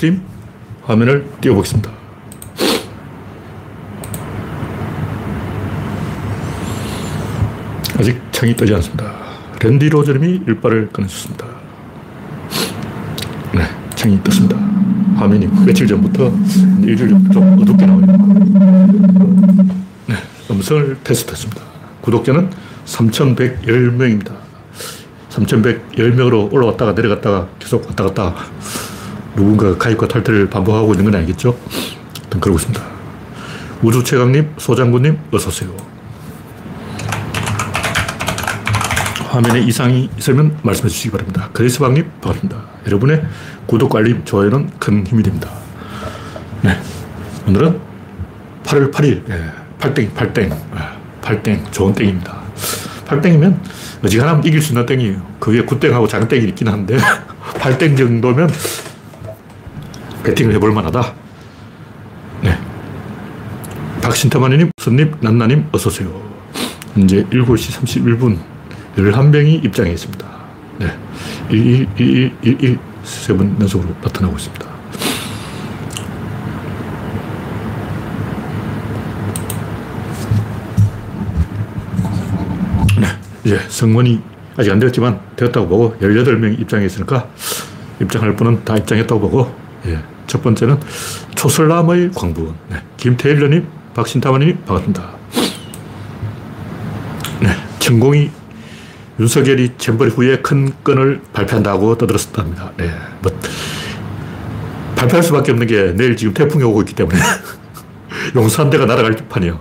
스트림 화면을 띄워보겠습니다. 아직 창이 뜨지 않습니다. 랜디 로저님이 일발을 끊어줬습니다. 네, 창이 떴습니다. 화면이 며칠 전부터 일주일 좀 어둡게 나와요. 네, 음성을 테스트했습니다. 구독자는 3,110명입니다. 3,110명으로 올라왔다가 내려갔다가 계속 왔다 갔다 누군가 가입과 탈퇴를 반복하고 있는 건 아니겠죠? 그러고 있습니다. 우주 최강님, 소장군님, 어서오세요. 화면에 이상이 있으면 말씀해 주시기 바랍니다. 그리스방님, 반갑습니다. 여러분의 구독, 알림, 좋아요는 큰 힘이 됩니다. 네. 오늘은 8월 8일, 예, 팔땡, 팔땡, 예, 팔땡, 좋은 땡입니다. 팔땡이면 어지간하면 이길 수 있는 땡이에요. 그게 굿땡하고 장땡이 있긴 한데, 팔땡 정도면 배팅을 해볼 만하다. 네. 박신태만님, 선님, 난나님, 어서오세요. 이제 7시 31분 11명이 입장해 있습니다. 네. 11, 11, 11, 세번 연속으로 나타나고 있습니다. 네. 이제 성원이 아직 안 되었지만 되었다고 보고 18명이 입장해 있으니까 입장할 분은 다 입장했다고 보고 예. 첫 번째는 초설남의 광분. 네. 김태일러님, 박신타마님 반갑습니다. 네. 천공이 윤석열이 잼버리 후에 큰 건을 발표한다고 떠들었습니다. 네. 뭐, 발표할 수밖에 없는 게 내일 지금 태풍이 오고 있기 때문에 용산대가 날아갈 판이요.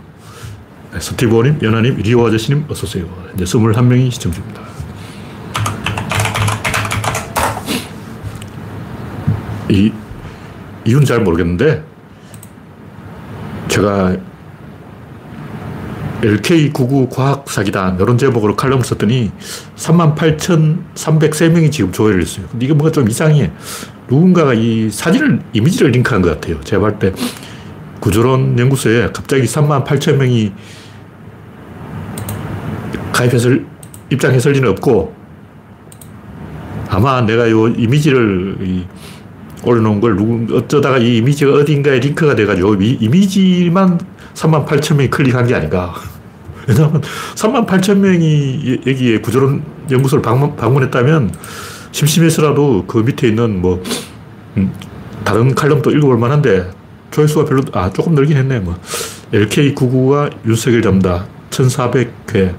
네. 스티브님, 연하님, 리오 아저씨님 어서오세요. 이제 21명이 시청 중입니다. 이 이유는 잘 모르겠는데 제가 LK99 과학사기단 이런 제목으로 칼럼을 썼더니 38,303명이 지금 조회를 했어요. 근데 이게 뭔가 좀 이상해. 누군가가 이 사진을, 이미지를 링크한 것 같아요. 제가 볼 때 구조론 연구소에 갑자기 38,000명이 가입해서 입장했을 리는 없고 아마 내가 이 이미지를 올려놓은 걸 누군, 어쩌다가 이 이미지가 어딘가에 링크가 돼가지고 이 이미지만 3만 8천 명이 클릭한 게 아닌가. 왜냐하면 3만 8천 명이 여기에 구조론 연구소를 방문, 방문했다면 심심해서라도 그 밑에 있는 뭐, 음, 다른 칼럼도 읽어볼 만한데 조회수가 별로, 아, 조금 늘긴 했네. 뭐, LK99가 윤석열 잡다 1400회.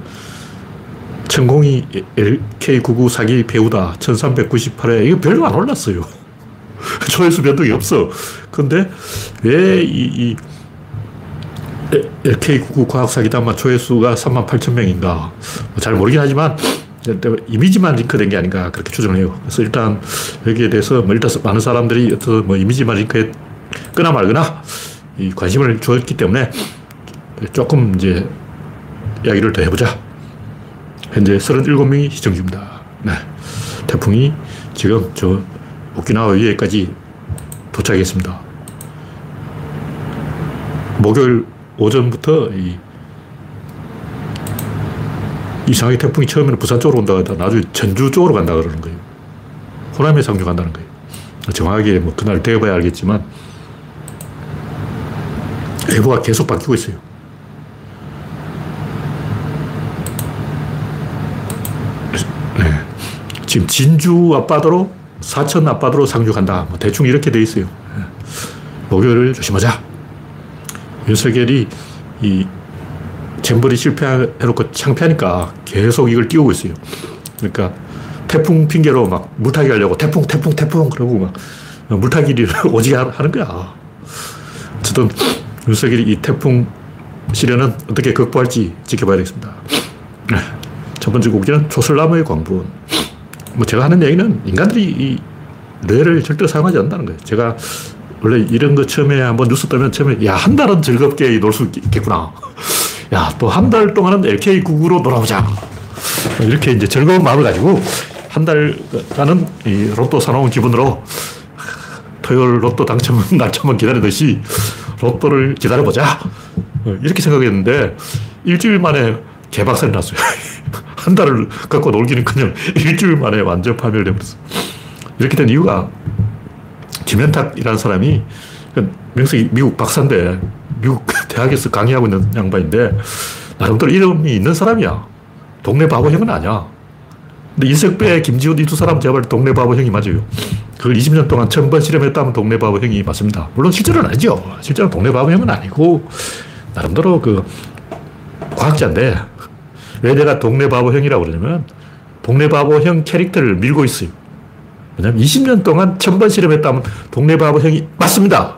천공이 LK99 사기 배우다 1398회. 이거 별로 안 올랐어요. 조회수 변동이 없어. 근데 왜 이, 이 LK99 과학사기단만 조회수가 3만 8천 명인가. 잘 모르긴 하지만 이미지만 링크된 게 아닌가 그렇게 추정을 해요. 그래서 일단 여기에 대해서 뭐 일단 많은 사람들이 어떤 뭐 이미지만 링크에 끄나 말거나 이 관심을 주었기 때문에 조금 이제 이야기를 더 해보자. 현재 37명이 시청 중입니다. 네. 태풍이 지금 저 오키나와 위에까지 도착했습니다. 목요일 오전부터 이 이상하게 태풍이 처음에는 부산 쪽으로 온다고 하다 나중에 전주 쪽으로 간다 그러는 거예요. 호남에 상륙한다는 거예요. 정확하게 뭐 그날 되어봐야 알겠지만 예보가 계속 바뀌고 있어요. 네. 지금 진주 앞바다로 사천 앞바다로 상륙한다. 뭐 대충 이렇게 돼 있어요. 네. 목요일을 조심하자. 윤석열이 이 잼버리 실패해놓고 창피하니까 계속 이걸 띄우고 있어요. 그러니까 태풍 핑계로 막 물타기 하려고 태풍, 태풍, 태풍 그러고 막 물타기를 오지게 하는 거야. 어쨌든 윤석열이 이 태풍 시련은 어떻게 극복할지 지켜봐야 겠습니다. 네. 첫 번째 곡기는 초슬나무의 광분. 뭐 제가 하는 얘기는 인간들이 이 뇌를 절대 사용하지 않는다는 거예요. 제가 원래 이런 거 처음에 한번 뉴스 뜨면 처음에 야, 한 달은 즐겁게 놀 수 있겠구나. 야, 또 한 달 동안은 LK99로 놀아보자. 이렇게 이제 즐거운 마음을 가지고 한 달간은 이 로또 사놓은 기분으로 토요일 로또 당첨 날짜만 기다리듯이 로또를 기다려보자. 이렇게 생각했는데 일주일 만에 개박살이 났어요. 한 달을 갖고 놀기는 그냥 일주일 만에 완전 파멸되버렸어. 이렇게 된 이유가 김현탁이라는 사람이 그 명색이 미국 박사인데 미국 대학에서 강의하고 있는 양반인데 나름대로 이름이 있는 사람이야. 동네 바보 형은 아니야. 근데 이석배, 김지훈 이 두 사람 제발 동네 바보 형이 맞아요. 그걸 20년 동안 천 번 실험했다면 동네 바보 형이 맞습니다. 물론 실제로는 아니죠. 실제로 동네 바보 형은 아니고 나름대로 그 과학자인데 왜 내가 동네 바보 형이라고 그러냐면 동네 바보 형 캐릭터를 밀고 있어요. 왜냐면 20년 동안 천번 실험했다면 동네 바보 형이 맞습니다.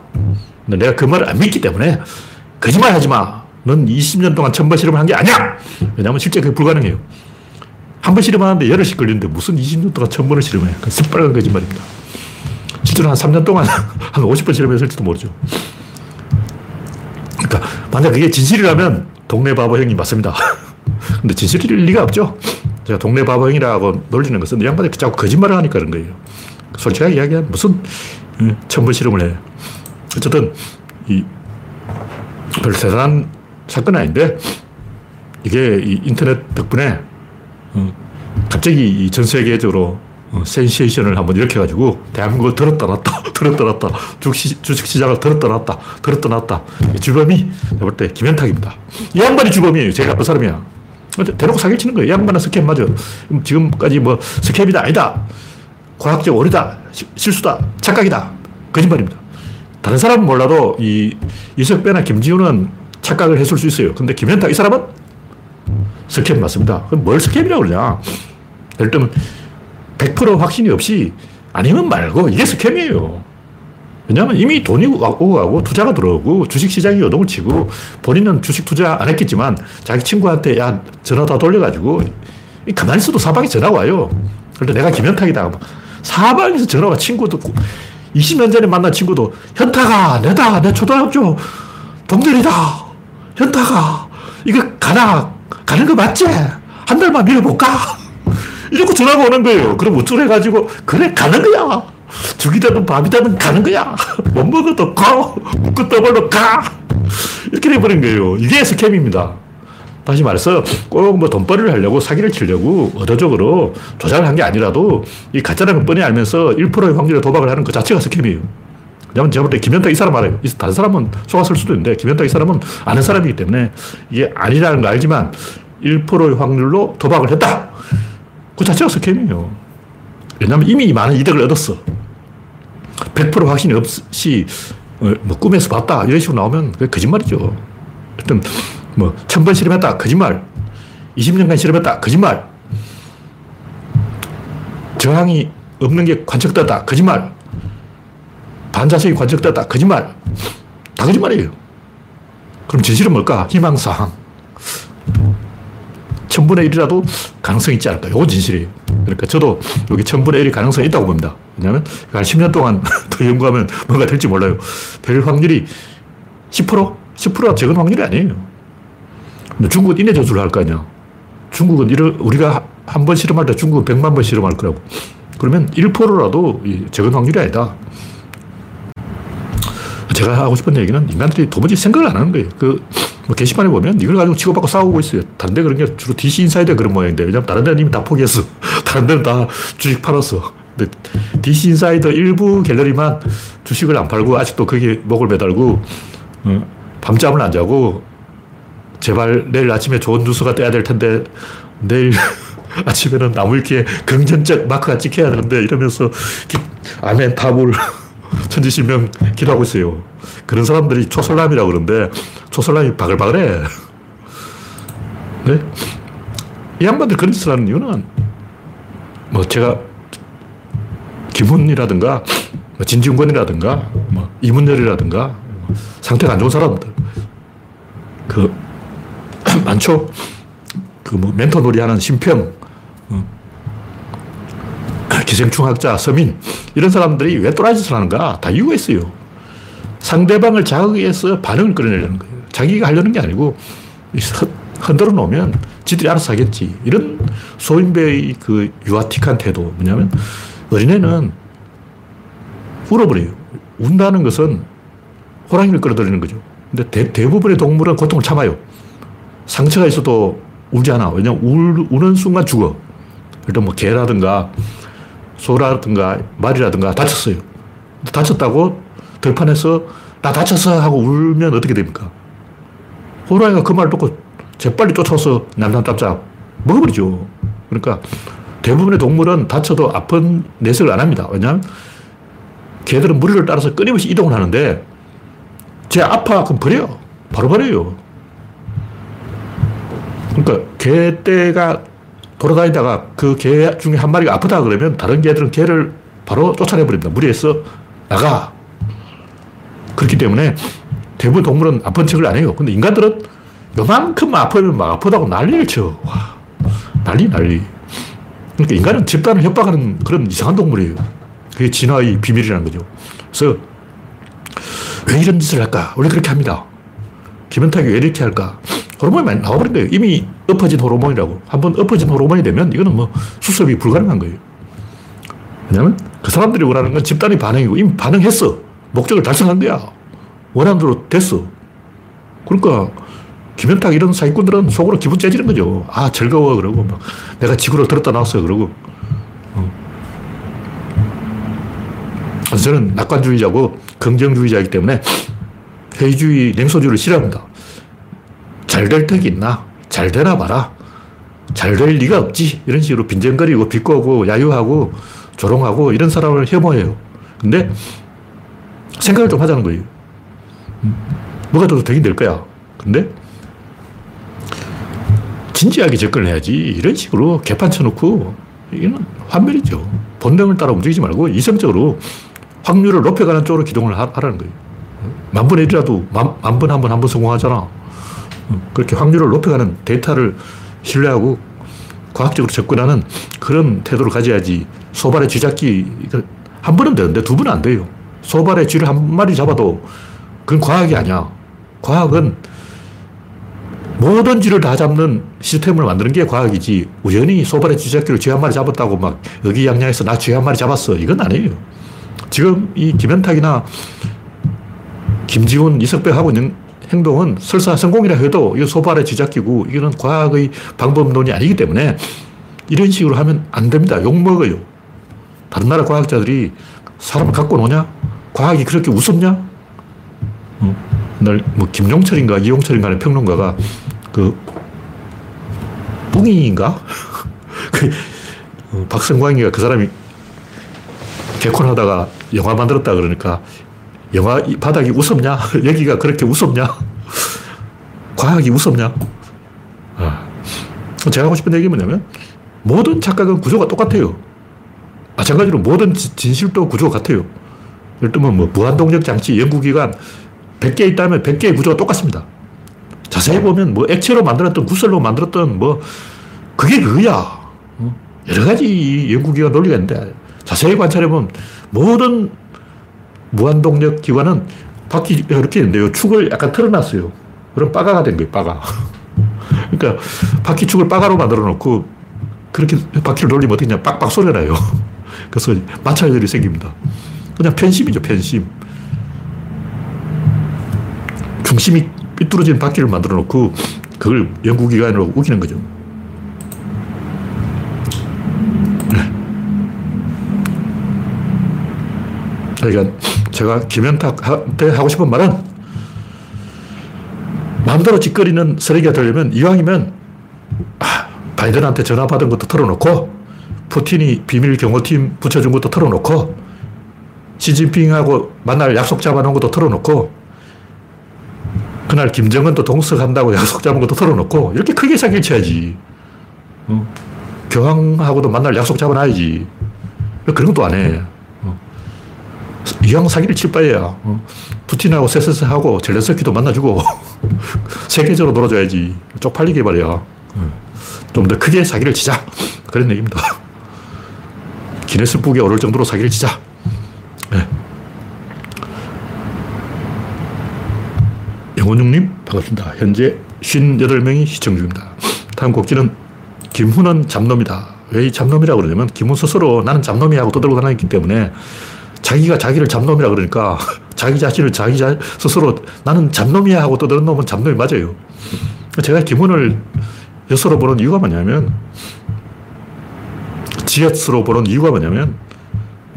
근데 내가 그 말을 안 믿기 때문에 거짓말 하지 마. 넌 20년 동안 천번 실험을 한게 아니야! 왜냐면 실제 그게 불가능해요. 한 번 실험하는데 열흘씩 걸리는데 무슨 20년 동안 천 번을 실험해. 그 새빨간 거짓말입니다. 실제로 한 3년 동안 한 50번 실험했을지도 모르죠. 그러니까 만약 그게 진실이라면 동네 바보 형이 맞습니다. 근데 진실일 리가 없죠. 제가 동네 바보 형이라고 놀리는 것은 이 양반이 자꾸 거짓말을 하니까 그런 거예요. 솔직하게 이야기하면 무슨 천번 실험을 해. 어쨌든 이 별 대단한 사건 아닌데 이게 이 인터넷 덕분에 어, 갑자기 전 세계적으로 어, 센세이션을 한번 이렇게 해가지고 대한민국을 들었다 놨다 들었다 놨다 주식, 시장을 들었다 놨다 들었다 놨다. 주범이 내가 볼 때 김현탁입니다. 이 양반이 주범이에요. 제가 나쁜 사람이야. 대놓고 사기 치는 거예요. 이 양반은 scam 맞아. 지금까지 뭐 scam이다 아니다. 과학적 오류다. 실수다. 착각이다. 거짓말입니다. 다른 사람은 몰라도 이 이석배나 김지훈은 착각을 했을 수 있어요. 근데 김현탁 이 사람은 scam 맞습니다. 그럼 뭘 scam이라고 그러냐. 예를 들면 100% 확신이 없이 아니면 말고 이게 scam이에요. 왜냐하면 이미 돈이 오고 가고 투자가 들어오고 주식시장이 요동을 치고 본인은 주식 투자 안 했겠지만 자기 친구한테 야 전화 다 돌려가지고 가만히 있어도 사방에 전화 와요. 그런데 내가 김현탁이다. 사방에서 전화가 친구도 20년 전에 만난 친구도 현타가 내다 내 초등학교 동들이다 현타가 이거 가나 가는 거 맞지? 한 달만 밀어볼까? 이러고 전화가 오는 거예요. 그럼 우쭐해가지고 그래 가는 거야. 죽이다든 밥이다든 가는 거야. 못 먹어도 가. 묶어 떠벌로 가. 이렇게 돼버린 거예요. 이게 스캠입니다. 다시 말해서 꼭 뭐 돈벌이를 하려고 사기를 치려고 의도적으로 조작을 한 게 아니라도 이 가짜라는 걸 뻔히 알면서 1%의 확률로 도박을 하는 그 자체가 스캠이에요. 왜냐면 제가 볼 때 김현탁 이 사람 알아요. 다른 사람은 속았을 수도 있는데 김현탁 이 사람은 아는 사람이기 때문에 이게 아니라는 걸 알지만 1%의 확률로 도박을 했다. 그 자체가 스캠이에요. 왜냐면 이미 많은 이득을 얻었어. 100% 확신이 없이 어, 뭐 꿈에서 봤다 이런 식으로 나오면 그게 거짓말이죠. 하여튼 뭐, 천 번 실험했다. 거짓말. 20년간 실험했다. 거짓말. 저항이 없는 게 관측됐다. 거짓말. 반자성이 관측됐다. 거짓말. 다 거짓말이에요. 그럼 진실은 뭘까? 희망사항. 천분의 일이라도 가능성이 있지 않을까. 이건 진실이에요. 그러니까 저도 여기 천분의 일이 가능성이 있다고 봅니다. 왜냐하면 한 10년 동안 더 연구하면 뭔가 될지 몰라요. 될 확률이 10%? 10%가 적은 확률이 아니에요. 근데 중국은 인내 저주를 할 거 아니야. 중국은 이를, 우리가 한 번 실험할 때 중국은 100만 번 실험할 거라고. 그러면 1%라도 적은 확률이 아니다. 제가 하고 싶은 얘기는 인간들이 도무지 생각을 안 하는 거예요. 그, 뭐 게시판에 보면 이걸 가지고 치고받고 싸우고 있어요. 다른 데 그런 게 주로 DC 인사이드 그런 모양인데, 왜냐면 다른 데는 이미 다 포기했어. 다른 데는 다 주식 팔았어. 근데 DC 인사이더 일부 갤러리만 주식을 안 팔고 아직도 거기에 목을 매달고, 어, 밤잠을 안 자고 제발 내일 아침에 좋은 뉴스가 떠야 될 텐데 내일 아침에는 나무 위키에 긍정적 마크가 찍혀야 되는데 이러면서 기, 아멘 타불 천지실명 기도하고 있어요. 그런 사람들이 초설남이라고 그러는데 초설남이 바글바글해. 네? 이 양반들 그런 짓을 하는 이유는 뭐 제가 김훈이라든가 뭐 진중권이라든가 뭐 이문열이라든가 뭐 상태가 안 좋은 사람들 그 많죠. 그 뭐 멘토 놀이 하는 심평, 어. 기생충 학자, 서민, 이런 사람들이 왜 또라이 짓을 하는가? 다 이유가 있어요. 상대방을 자극해서 반응을 끌어내려는 거예요. 자기가 하려는 게 아니고, 흔들어 놓으면 지들이 알아서 하겠지. 이런 소인배의 그 유아틱한 태도. 뭐냐면, 어린애는 울어버려요. 운다는 것은 호랑이를 끌어들이는 거죠. 근데 대, 대부분의 동물은 고통을 참아요. 상처가 있어도 울지 않아. 왜냐면 울, 우는 순간 죽어. 일단 뭐 개라든가 소라든가 말이라든가 다쳤어요. 다쳤다고 들판에서 나 다쳤어 하고 울면 어떻게 됩니까? 호랑이가 그 말을 듣고 재빨리 쫓아와서 남장답작 먹어버리죠. 그러니까 대부분의 동물은 다쳐도 아픈 내색을 안 합니다. 왜냐하면 개들은 무리를 따라서 끊임없이 이동을 하는데 제 아파 그럼 버려요. 바로 버려요. 그러니까 개떼가 돌아다니다가 그 개 중에 한 마리가 아프다 그러면 다른 개들은 개를 바로 쫓아내버립니다. 무리해서 나가. 그렇기 때문에 대부분 동물은 아픈 척을 안 해요. 근데 인간들은 요만큼 아프면 막 아프다고 난리를 쳐. 와, 난리, 난리. 그러니까 인간은 집단을 협박하는 그런 이상한 동물이에요. 그게 진화의 비밀이라는 거죠. 그래서 왜 이런 짓을 할까? 원래 그렇게 합니다. 김현탁이 왜 이렇게 할까? 호르몬이 많이 나와버린 거예요. 이미 엎어진 호르몬이라고. 한번 엎어진 호르몬이 되면 이거는 뭐 수습이 불가능한 거예요. 왜냐면 그 사람들이 원하는 건 집단의 반응이고 이미 반응했어. 목적을 달성한 거야. 원하는 대로 됐어. 그러니까 김현탁 이런 사기꾼들은 속으로 기분 째지는 거죠. 아, 즐거워. 그러고 막 내가 지구를 들었다 나왔어. 그러고. 어. 저는 낙관주의자고 긍정주의자이기 때문에 회의주의, 냉소주의를 싫어합니다. 잘 될 턱이 있나? 잘 되나 봐라. 잘 될 리가 없지. 이런 식으로 빈정거리고 비꼬고 야유하고 조롱하고 이런 사람을 혐오해요. 근데 생각을 좀 하자는 거예요. 뭐가 더 되긴 될 거야. 근데 진지하게 접근을 해야지. 이런 식으로 개판 쳐놓고 이건 환멸이죠. 본능을 따라 움직이지 말고 이성적으로 확률을 높여가는 쪽으로 기동을 하라는 거예요. 만 분의 1이라도 만, 만 번, 한 번, 한 번 성공하잖아. 그렇게 확률을 높여가는 데이터를 신뢰하고 과학적으로 접근하는 그런 태도를 가져야지 소발의 쥐잡기 한 번은 되는데 두 번은 안 돼요. 소발의 쥐를 한 마리 잡아도 그건 과학이 아니야. 과학은 모든 쥐를 다 잡는 시스템을 만드는 게 과학이지. 우연히 소발의 쥐잡기를 쥐한 마리 잡았다고 막 여기양양해서 나 쥐 한 마리 잡았어. 이건 아니에요. 지금 이 김현탁이나 김지훈, 이석배 하고 있는 행동은 설사 성공이라 해도 이거 소발의 쥐잡기고 이거는 과학의 방법론이 아니기 때문에 이런 식으로 하면 안 됩니다. 욕먹어요. 다른 나라 과학자들이 사람을 갖고 노냐? 과학이 그렇게 우습냐? 어, 뭐 김용철인가 이용철인가 하는 평론가가 그 뿡이인가? 그 어, 박성광이가 그 사람이 개콘하다가 영화 만들었다 그러니까 영화 바닥이 우습냐? 여기가 그렇게 우습냐? 과학이 우습냐? 아. 제가 하고 싶은 얘기 뭐냐면 모든 착각은 구조가 똑같아요. 마찬가지로 모든 진실도 구조가 같아요. 예를 들면 뭐 무한동력 장치, 연구기관 100개 있다면 100개의 구조가 똑같습니다. 자세히 보면 뭐 액체로 만들었던 구슬로 만들었던 뭐 그게 그거야. 어? 여러 가지 연구기관 논리가 있는데 자세히 관찰해보면 모든 무한동력 기관은 바퀴가 이렇게 있는데요. 축을 약간 틀어놨어요. 그럼 빠가가 된 거예요, 빠가. 그러니까 바퀴축을 빠가로 만들어 놓고 그렇게 바퀴를 돌리면 어떻게 냐 빡빡 소리가 나요. 그래서 마찰들이 생깁니다. 그냥 편심이죠, 편심. 중심이 삐뚤어진 바퀴를 만들어 놓고 그걸 연구기관으로 우기는 거죠. 그러니까 제가 김현탁한테 하고 싶은 말은 마음대로 짓거리는 쓰레기가 되려면 이왕이면 아, 바이든한테 전화 받은 것도 털어놓고 푸틴이 비밀 경호팀 붙여준 것도 털어놓고 시진핑하고 만날 약속 잡아놓은 것도 털어놓고 그날 김정은도 동석한다고 약속 잡은 것도 털어놓고 이렇게 크게 사기를 쳐야지. 어? 교황하고도 만날 약속 잡아놔야지. 그런 것도 안 해. 이왕 사기를 칠 바에야 어? 푸틴하고 세세세하고 젤렌스키도 만나주고 세계적으로 놀아줘야지. 쪽팔리게 말이야. 어. 좀더 크게 사기를 치자. 그런 얘기입니다. 기네스북에 오를 정도로 사기를 치자. 네. 영원중님 반갑습니다. 현재 58명이 시청 중입니다. 다음 곡지는 김훈은 잡놈이다. 왜 잡놈이라고 그러냐면 김훈 스스로 나는 잡놈이 하고 떠들고 다니기 때문에 자기가 자기를 잡놈이라 그러니까 자기 자신을 자기 자, 스스로 나는 잡놈이야 하고 떠드는 놈은 잡놈이 맞아요. 제가 김훈을 여수로 보는 이유가 뭐냐면 지읒으로 보는 이유가 뭐냐면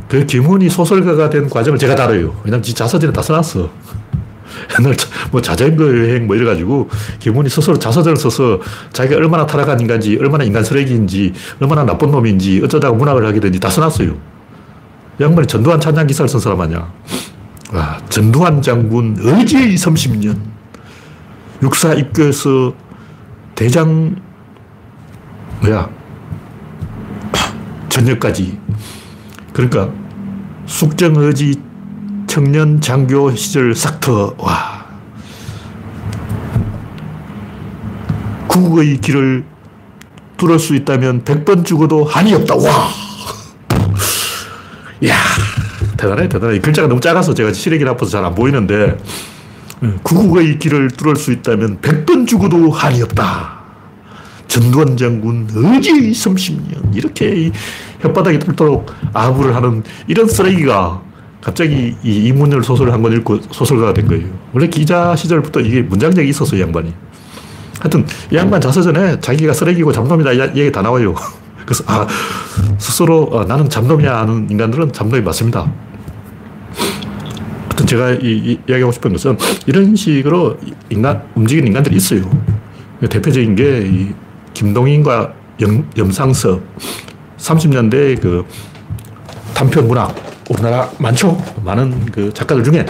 그 김훈이 소설가가 된 과정을 제가 다뤄요. 왜냐면 지 자서전에 다 써놨어. 옛날 뭐 자전거 여행 뭐 이래가지고 김훈이 스스로 자서전을 써서 자기가 얼마나 타락한 인간인지, 얼마나 인간 쓰레기인지, 얼마나 나쁜 놈인지, 어쩌다가 문학을 하게 된지 다 써놨어요. 양반이 전두환 찬양 기사를 쓴 사람 아니야. 와, 전두환 장군 의지의 30년. 육사 입교에서 대장, 뭐야, 전역까지. 그러니까 숙정의지 청년 장교 시절 싹터, 와. 국의 길을 뚫을 수 있다면 100번 죽어도 한이 없다. 와. 이야, 대단해, 대단해. 글자가 너무 작아서 제가 시력이 나빠서 잘 안 보이는데, 구국의 길을 뚫을 수 있다면 100번 죽어도 한이 없다. 전두환 장군 의지 30년. 이렇게 혓바닥이 뚫도록 아부를 하는 이런 쓰레기가 갑자기 이 이문열 소설을 한권 읽고 소설가가 된 거예요. 원래 기자 시절부터 이게 문장력이 있었어요, 양반이. 하여튼, 이 양반 자서전에 자기가 쓰레기고 잠놈이다 얘기 다 나와요. 그래서, 아, 스스로 어, 나는 잠놈이야 하는 인간들은 잠놈이 맞습니다. 하여튼 제가 이, 이, 이야기하고 싶은 것은 이런 식으로 인간, 움직이는 인간들이 있어요. 대표적인 게 김동인과 염, 염상섭. 30년대 그 단편 문학, 우리나라 많죠? 많은 그 작가들 중에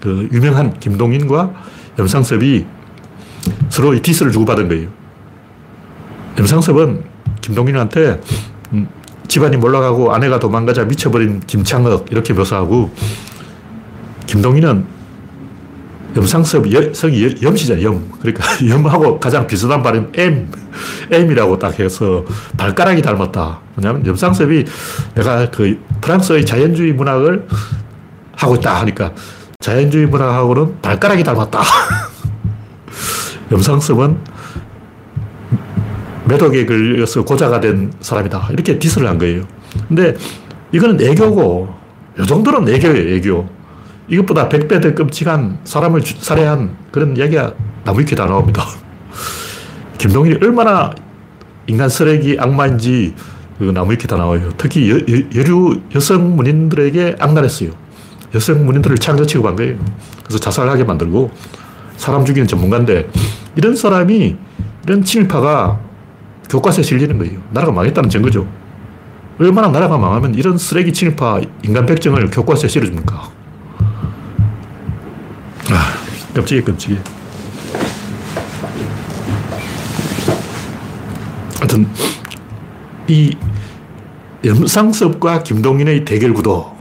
그 유명한 김동인과 염상섭이 서로 이 디스를 주고받은 거예요. 염상섭은 김동인한테 음, 집안이 몰락하고 아내가 도망가자 미쳐버린 김창억 이렇게 묘사하고 김동인은 염상섭 성이 염시잖아요. 염. 그러니까 염하고 가장 비슷한 발음 M. M이라고 딱 해서 발가락이 닮았다. 왜냐하면 염상섭이 내가 그 프랑스의 자연주의 문학을 하고 있다 하니까 자연주의 문학하고는 발가락이 닮았다. 염상섭은 매독에 걸려서 고자가 된 사람이다. 이렇게 디스를 한 거예요. 근데 이거는 애교고, 이 정도는 애교예요, 애교. 이것보다 100배 더 끔찍한 사람을 살해한 그런 이야기가 나무위키에 다 나옵니다. 김동일이 얼마나 인간 쓰레기 악마인지 나무위키에 다 나와요. 특히 여, 여, 류 여성 문인들에게 악랄했어요. 여성 문인들을 창조 취급한 거예요. 그래서 자살하게 만들고 사람 죽이는 전문가인데 이런 사람이 이런 친일파가 교과서에 실리는 거예요. 나라가 망했다는 증거죠. 얼마나 나라가 망하면 이런 쓰레기 친일파 인간 백정을 교과서에 실어줍니까? 아, 끔찍해, 끔찍해. 하여튼, 이 염상섭과 김동인의 대결 구도.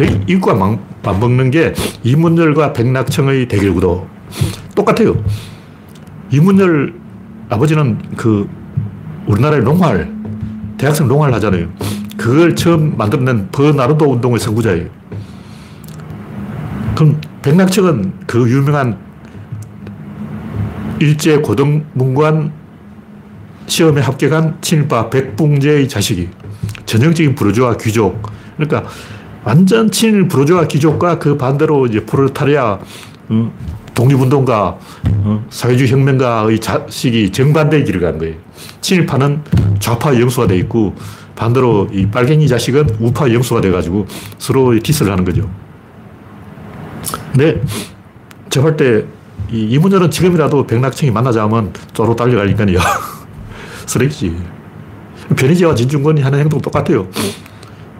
여기 이과 맞먹는 게 이문열과 백낙청의 대결 구도. 똑같아요. 이문열 아버지는 그 우리나라의 농활, 대학생 농활 하잖아요. 그걸 처음 만들어낸 버나르도 운동의 선구자예요. 그럼 백낙측은 그 유명한 일제 고등문관 시험에 합격한 친일파 백붕제의 자식이 전형적인 부르주아 귀족. 그러니까 완전 친일 부르주아 귀족과 그 반대로 이제 프롤타리아 어, 독립운동가, 어, 사회주의 혁명가의 자식이 정반대의 길을 간 거예요. 친일파는 좌파 영수가 돼 있고 반대로 이 빨갱이 자식은 우파 영수가 돼가지고 서로 디스를 하는 거죠. 근데 제가 볼때 이문열은 지금이라도 백낙청이 만나자면 쪼로 달려갈 인간이야. 쓰레기지. 변희재와 진중권이 하는 행동 똑같아요.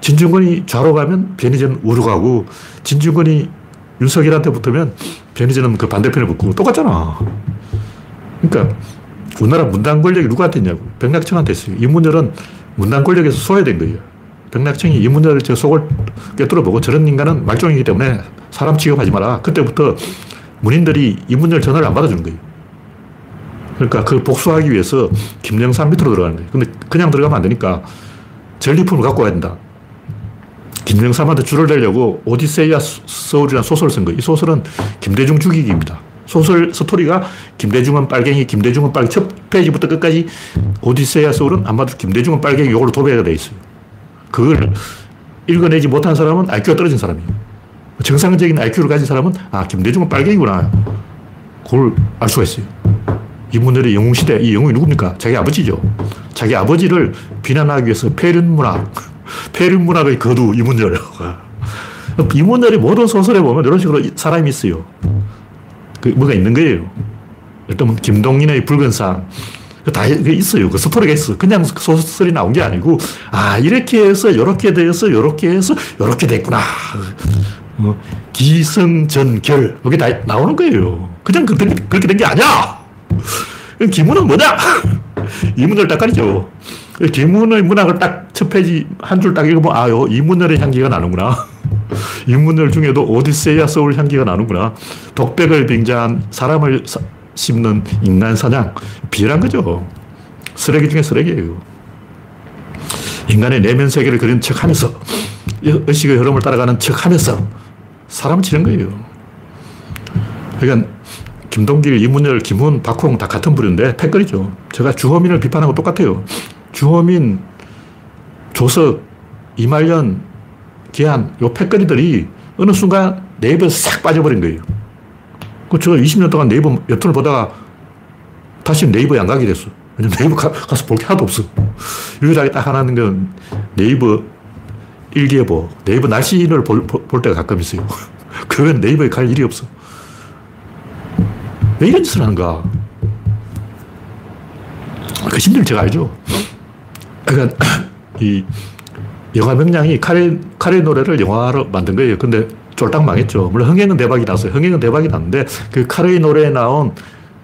진중권이 좌로 가면 변희재는 우로 가고 진중권이 윤석열한테 붙으면 변희재는 그 반대편에 붙고 똑같잖아. 그러니까 우리나라 문단 권력이 누구한테 있냐고. 백낙청한테 있어요. 이문열은 문단 권력에서 소외된 거예요. 백낙청이 이문열의 속을 꿰뚫어 보고 저런 인간은 말종이기 때문에 사람 취급하지 마라. 그때부터 문인들이 이문열 전화를 안 받아주는 거예요. 그러니까 그 복수하기 위해서 김영삼 밑으로 들어가는 거예요. 근데 그냥 들어가면 안 되니까 전리품을 갖고 와야 된다. 김영삼한테 줄을 대려고 오디세이아 서울이라는 소설을 쓴 거예요. 이 소설은 김대중 죽이기입니다. 소설 스토리가 김대중은 빨갱이, 김대중은 빨갱이 첫 페이지부터 끝까지 오디세이아 서울은 아마도 김대중은 빨갱이 요걸로 도배가 돼 있어요. 그걸 읽어내지 못한 사람은 IQ가 떨어진 사람이에요. 정상적인 IQ를 가진 사람은 아, 김대중은 빨갱이구나. 그걸 알 수가 있어요. 이분들의 영웅시대, 이 영웅이 누굽니까? 자기 아버지죠. 자기 아버지를 비난하기 위해서 폐륜문학, 폐륜 문학의 거두 이문열. 이문열이 모든 소설에 보면 이런 식으로 사람이 있어요. 그 뭐가 있는 거예요. 일단 김동인의 붉은 상. 다 있어요. 그 스토리가 있어. 그냥 소설이 나온 게 아니고, 아, 이렇게 해서, 이렇게 되어서, 이렇게 해서, 이렇게 됐구나. 어, 기성전결. 여기 다 나오는 거예요. 그냥 그렇게 된 게 아니야! 기문은 뭐냐? 이문을 딱 가리죠. 기문의 문학을 딱 첫 페이지 한 줄 딱 읽으면, 아, 요 이문열의 향기가 나는구나. 이문열 중에도 오디세이아 서울 향기가 나는구나. 독백을 빙자한 사람을 씹는 인간 사냥. 비열한 거죠. 쓰레기 중에 쓰레기예요. 인간의 내면 세계를 그린 척 하면서, 의식의 흐름을 따라가는 척 하면서, 사람을 치는 거예요. 그러니까, 김동길, 이문열, 김훈, 박홍 다 같은 부류인데, 패거리죠. 제가 주호민을 비판하고 똑같아요. 주호민, 조석, 이말년, 기한, 요 패거리들이 어느 순간 네이버에 싹 빠져버린 거예요. 그 제가 20년 동안 네이버 웹툰을 보다가 다시 네이버에 안 가게 됐어. 왜냐면 네이버 가, 서 볼 게 하나도 없어. 유일하게 딱 하나 있는 건 네이버 일기예보, 네이버 날씨를 볼, 볼 때가 가끔 있어요. 그건 네이버에 갈 일이 없어. 왜 이런 짓을 하는가? 그 심리를 제가 알죠. 그러니까 이 영화 명량이 카레, 카레 노래를 영화로 만든 거예요. 근데 쫄딱 망했죠. 물론 흥행은 대박이 났어요. 흥행은 대박이 났는데 그 카레이 노래에 나온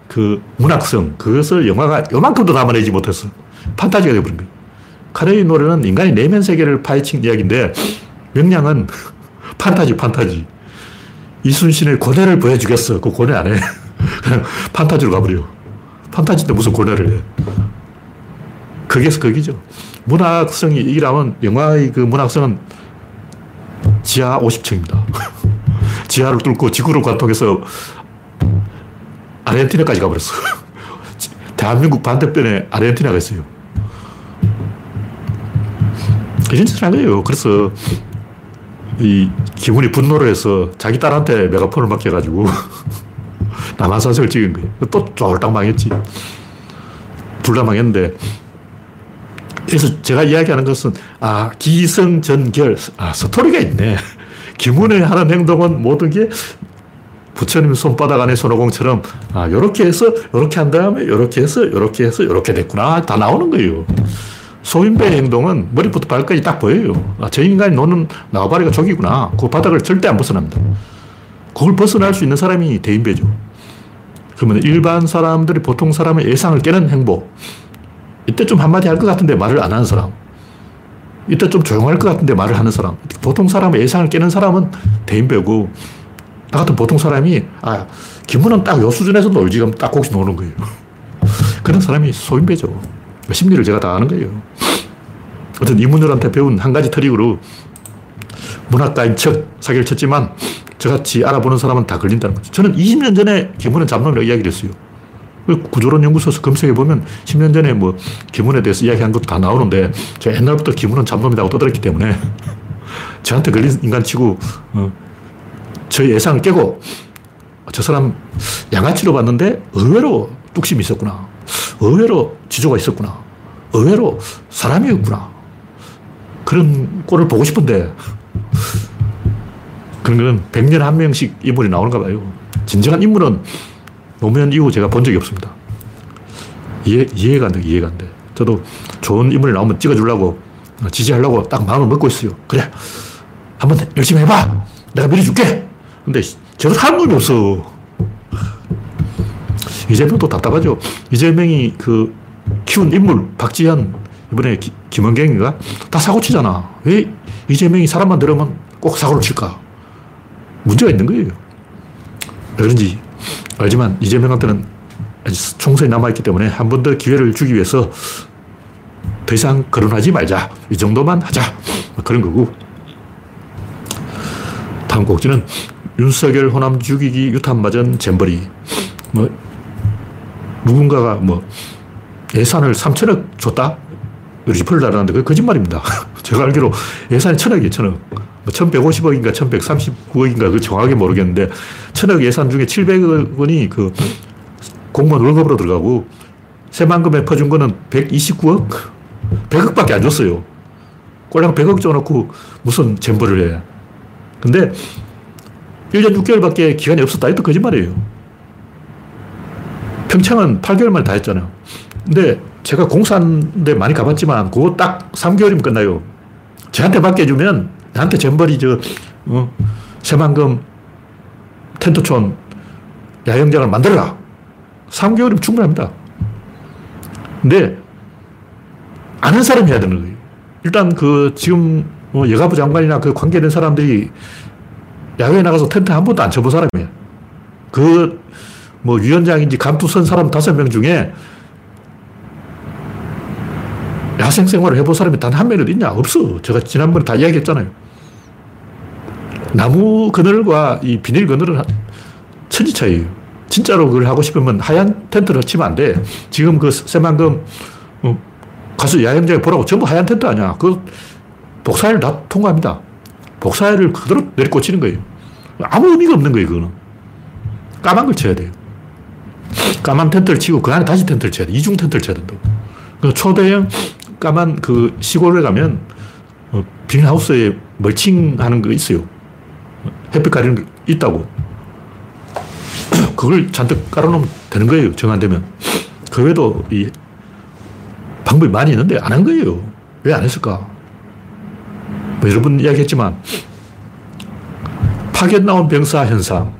그 문학성, 그것을 영화가 요만큼도 담아내지 못했어. 판타지가 되어버린 거예요. 카레이 노래는 인간의 내면 세계를 파헤친 이야기인데 명량은 판타지, 판타지. 이순신의 고뇌를 보여주겠어. 그 고뇌 안 해. 그냥 판타지로 가버려. 판타지인데 무슨 고뇌를 해. 거기에서 거기죠. 문학성이 이라면 영화의 그 문학성은 지하 50층입니다. 지하를 뚫고 지구를 관통해서 아르헨티나까지 가버렸어. 대한민국 반대편에 아르헨티나가 있어요. 이런 짓을 한 거예요. 그래서 이 기분이 분노를 해서 자기 딸한테 메가폰을 맡겨가지고 남한산성을 찍은 거예요. 또 쫄딱 망했지. 둘 다 망했는데 그래서 제가 이야기하는 것은, 아, 기성전결, 아, 스토리가 있네. 김훈의 하는 행동은 모든 게 부처님 손바닥 안에 손오공처럼, 아, 요렇게 해서, 요렇게 한 다음에, 요렇게 해서, 요렇게 해서, 요렇게 됐구나. 다 나오는 거예요. 소인배의 행동은 머리부터 발까지 딱 보여요. 아, 저 인간이 노는 나와바리가 족이구나. 그 바닥을 절대 안 벗어납니다. 그걸 벗어날 수 있는 사람이 대인배죠. 그러면 일반 사람들이 보통 사람의 예상을 깨는 행보. 이때 좀 한마디 할 것 같은데 말을 안 하는 사람. 이때 좀 조용할 것 같은데 말을 하는 사람. 보통 사람의 예상을 깨는 사람은 대인배고, 나 같은 보통 사람이, 아, 김문은 딱 요 수준에서 놀지, 그럼 딱 곡시 노는 거예요. 그런 사람이 소인 배죠. 심리를 제가 다 아는 거예요. 어떤 이문열한테 배운 한 가지 트릭으로 문학가인 척 사기를 쳤지만 저같이 알아보는 사람은 다 걸린다는 거죠. 저는 20년 전에 김문은 잡놈이라고 이야기를 했어요. 그 구조론 연구소에서 검색해 보면 10년 전에 뭐 기문에 대해서 이야기한 것도 다 나오는데 제가 옛날부터 기문은 잡놈이라고 떠들었기 때문에 저한테 걸린 인간 치고 어, 저 예상을 깨고 저 사람 양아치로 봤는데 의외로 뚝심이 있었구나. 의외로 지조가 있었구나. 의외로 사람이었구나. 그런 꼴을 보고 싶은데 그런 거는 100년에 한 명씩 인물이 나오는가 봐요. 진정한 인물은 노무현 이후 제가 본 적이 없습니다. 이해, 이해가 안 돼, 이해가 안 돼. 저도 좋은 인물이 나오면 찍어주려고, 지지하려고 딱 마음을 먹고 있어요. 그래. 한번 열심히 해봐. 내가 밀어줄게. 근데 제대로 하는 놈이 없어. 이재명도 답답하죠. 이재명이 그 키운 인물, 박지현, 이번에 기, 김원경인가? 다 사고 치잖아. 왜 이재명이 사람만 들으면 꼭 사고를 칠까? 문제가 있는 거예요. 그런지 알지만 이재명한테는 총선이 남아있기 때문에 한 번 더 기회를 주기 위해서 더 이상 거론하지 말자. 이 정도만 하자. 그런 거고. 다음 곡지는 윤석열 호남 죽이기 유탄 맞은 잼버리. 뭐, 누군가가 뭐, 예산을 3천억 줬다? 리플을 달았는데 그게 거짓말입니다. 제가 알기로 예산이 천억이에요, 천억. 뭐 1150억인가 1139억인가 그 정확하게 모르겠는데 천억 예산 중에 700억 원이 그 공무원 월급으로 들어가고 새만금에 퍼준 거는 129억? 100억밖에 안 줬어요. 꼴랑 100억 줘놓고 무슨 잼버를 해. 근데 1년 6개월밖에 기간이 없었다. 이것도 거짓말이에요. 평창은 8개월 만에 다 했잖아요. 근데 제가 공사하는데 많이 가봤지만 그거 딱 3개월이면 끝나요. 저한테 맡겨주면 나한테 잼버리 저 어, 새만금 텐트촌 야영장을 만들어라. 3개월이면 충분합니다. 근데 아는 사람이 해야 되는 거예요. 일단 그 지금 뭐 여가부 장관이나 그 관계된 사람들이 야외에 나가서 텐트 한 번도 안 쳐본 사람이에요. 그 뭐 위원장인지 감투 선 사람 다섯 명 중에 야생 생활을 해본 사람이 단 한 명이라도 있냐? 없어. 제가 지난번에 다 이야기했잖아요. 나무 그늘과 이 비닐 그늘은 천지 차이예요. 진짜로 그걸 하고 싶으면 하얀 텐트를 치면 안 돼. 지금 그 새만금 어, 가서 야영장에 보라고 전부 하얀 텐트 아니야. 그 복사를 다 통과합니다. 복사를 그대로 내리꽂히는 거예요. 아무 의미가 없는 거예요, 그거는. 까만 걸 쳐야 돼요. 까만 텐트를 치고 그 안에 다시 텐트를 쳐야 돼. 이중 텐트를 쳐야 된다고. 그 초대형 까만 그 시골에 가면 어, 비닐하우스에 멀칭 하는 거 있어요. 햇빛 가리는 게 있다고. 그걸 잔뜩 깔아놓으면 되는 거예요. 정 안 되면. 그 외에도 이 방법이 많이 있는데 안 한 거예요. 왜 안 했을까? 뭐 여러 번 이야기했지만 파견 나온 병사 현상.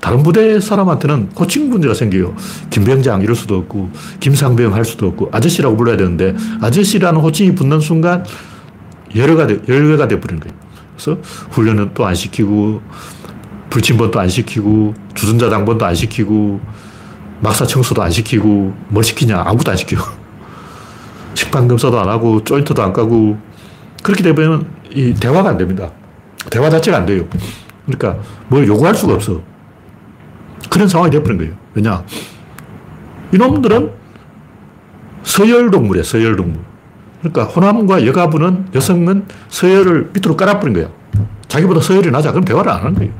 다른 부대 사람한테는 호칭 문제가 생겨요. 김병장 이럴 수도 없고, 김상병 할 수도 없고, 아저씨라고 불러야 되는데, 아저씨라는 호칭이 붙는 순간 열외가, 돼, 열외가 돼버리는 거예요. 그래서 훈련은 또 안 시키고, 불침번도 안 시키고, 주전자 당번도 안 시키고, 막사 청소도 안 시키고, 뭘 시키냐? 아무것도 안 시키고. 식판 검사도 안 하고, 조인트도 안 까고, 그렇게 되면 이 대화가 안 됩니다. 대화 자체가 안 돼요. 그러니까 뭘 요구할 수가 없어. 그런 상황이 되어버린 거예요. 왜냐? 이놈들은 서열동물이에요, 서열동물. 그러니까 호남과 여가부는 여성은 서열을 밑으로 깔아버린 거예요. 자기보다 서열이 낮아. 그럼 대화를 안 하는 거예요.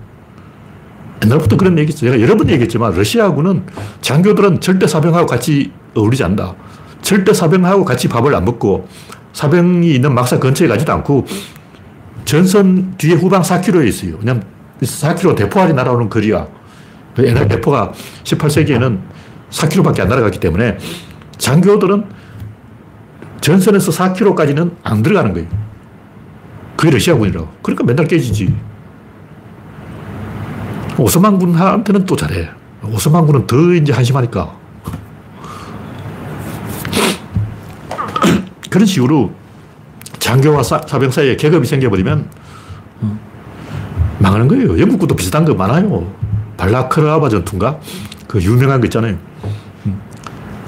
옛날부터 그런 얘기 있어요. 제가 여러 번 얘기했지만 러시아군은 장교들은 절대 사병하고 같이 어울리지 않는다. 절대 사병하고 같이 밥을 안 먹고 사병이 있는 막사 근처에 가지도 않고 전선 뒤에 후방 4km에 있어요. 왜냐면 4km 대포알이 날아오는 거리야. 옛날 대포가 18세기에는 4km밖에 안 날아갔기 때문에 장교들은 전선에서 4km까지는 안 들어가는 거예요. 그게 러시아군이라고. 그러니까 맨날 깨지지. 오스만 군한테는 또 잘해. 오스만 군은 더 이제 한심하니까. 그런 식으로 장교와 사, 병 사이에 계급이 생겨버리면 어, 망하는 거예요. 영국도 비슷한 거 많아요. 발라크라바 전투인가? 그 유명한 거 있잖아요. 음.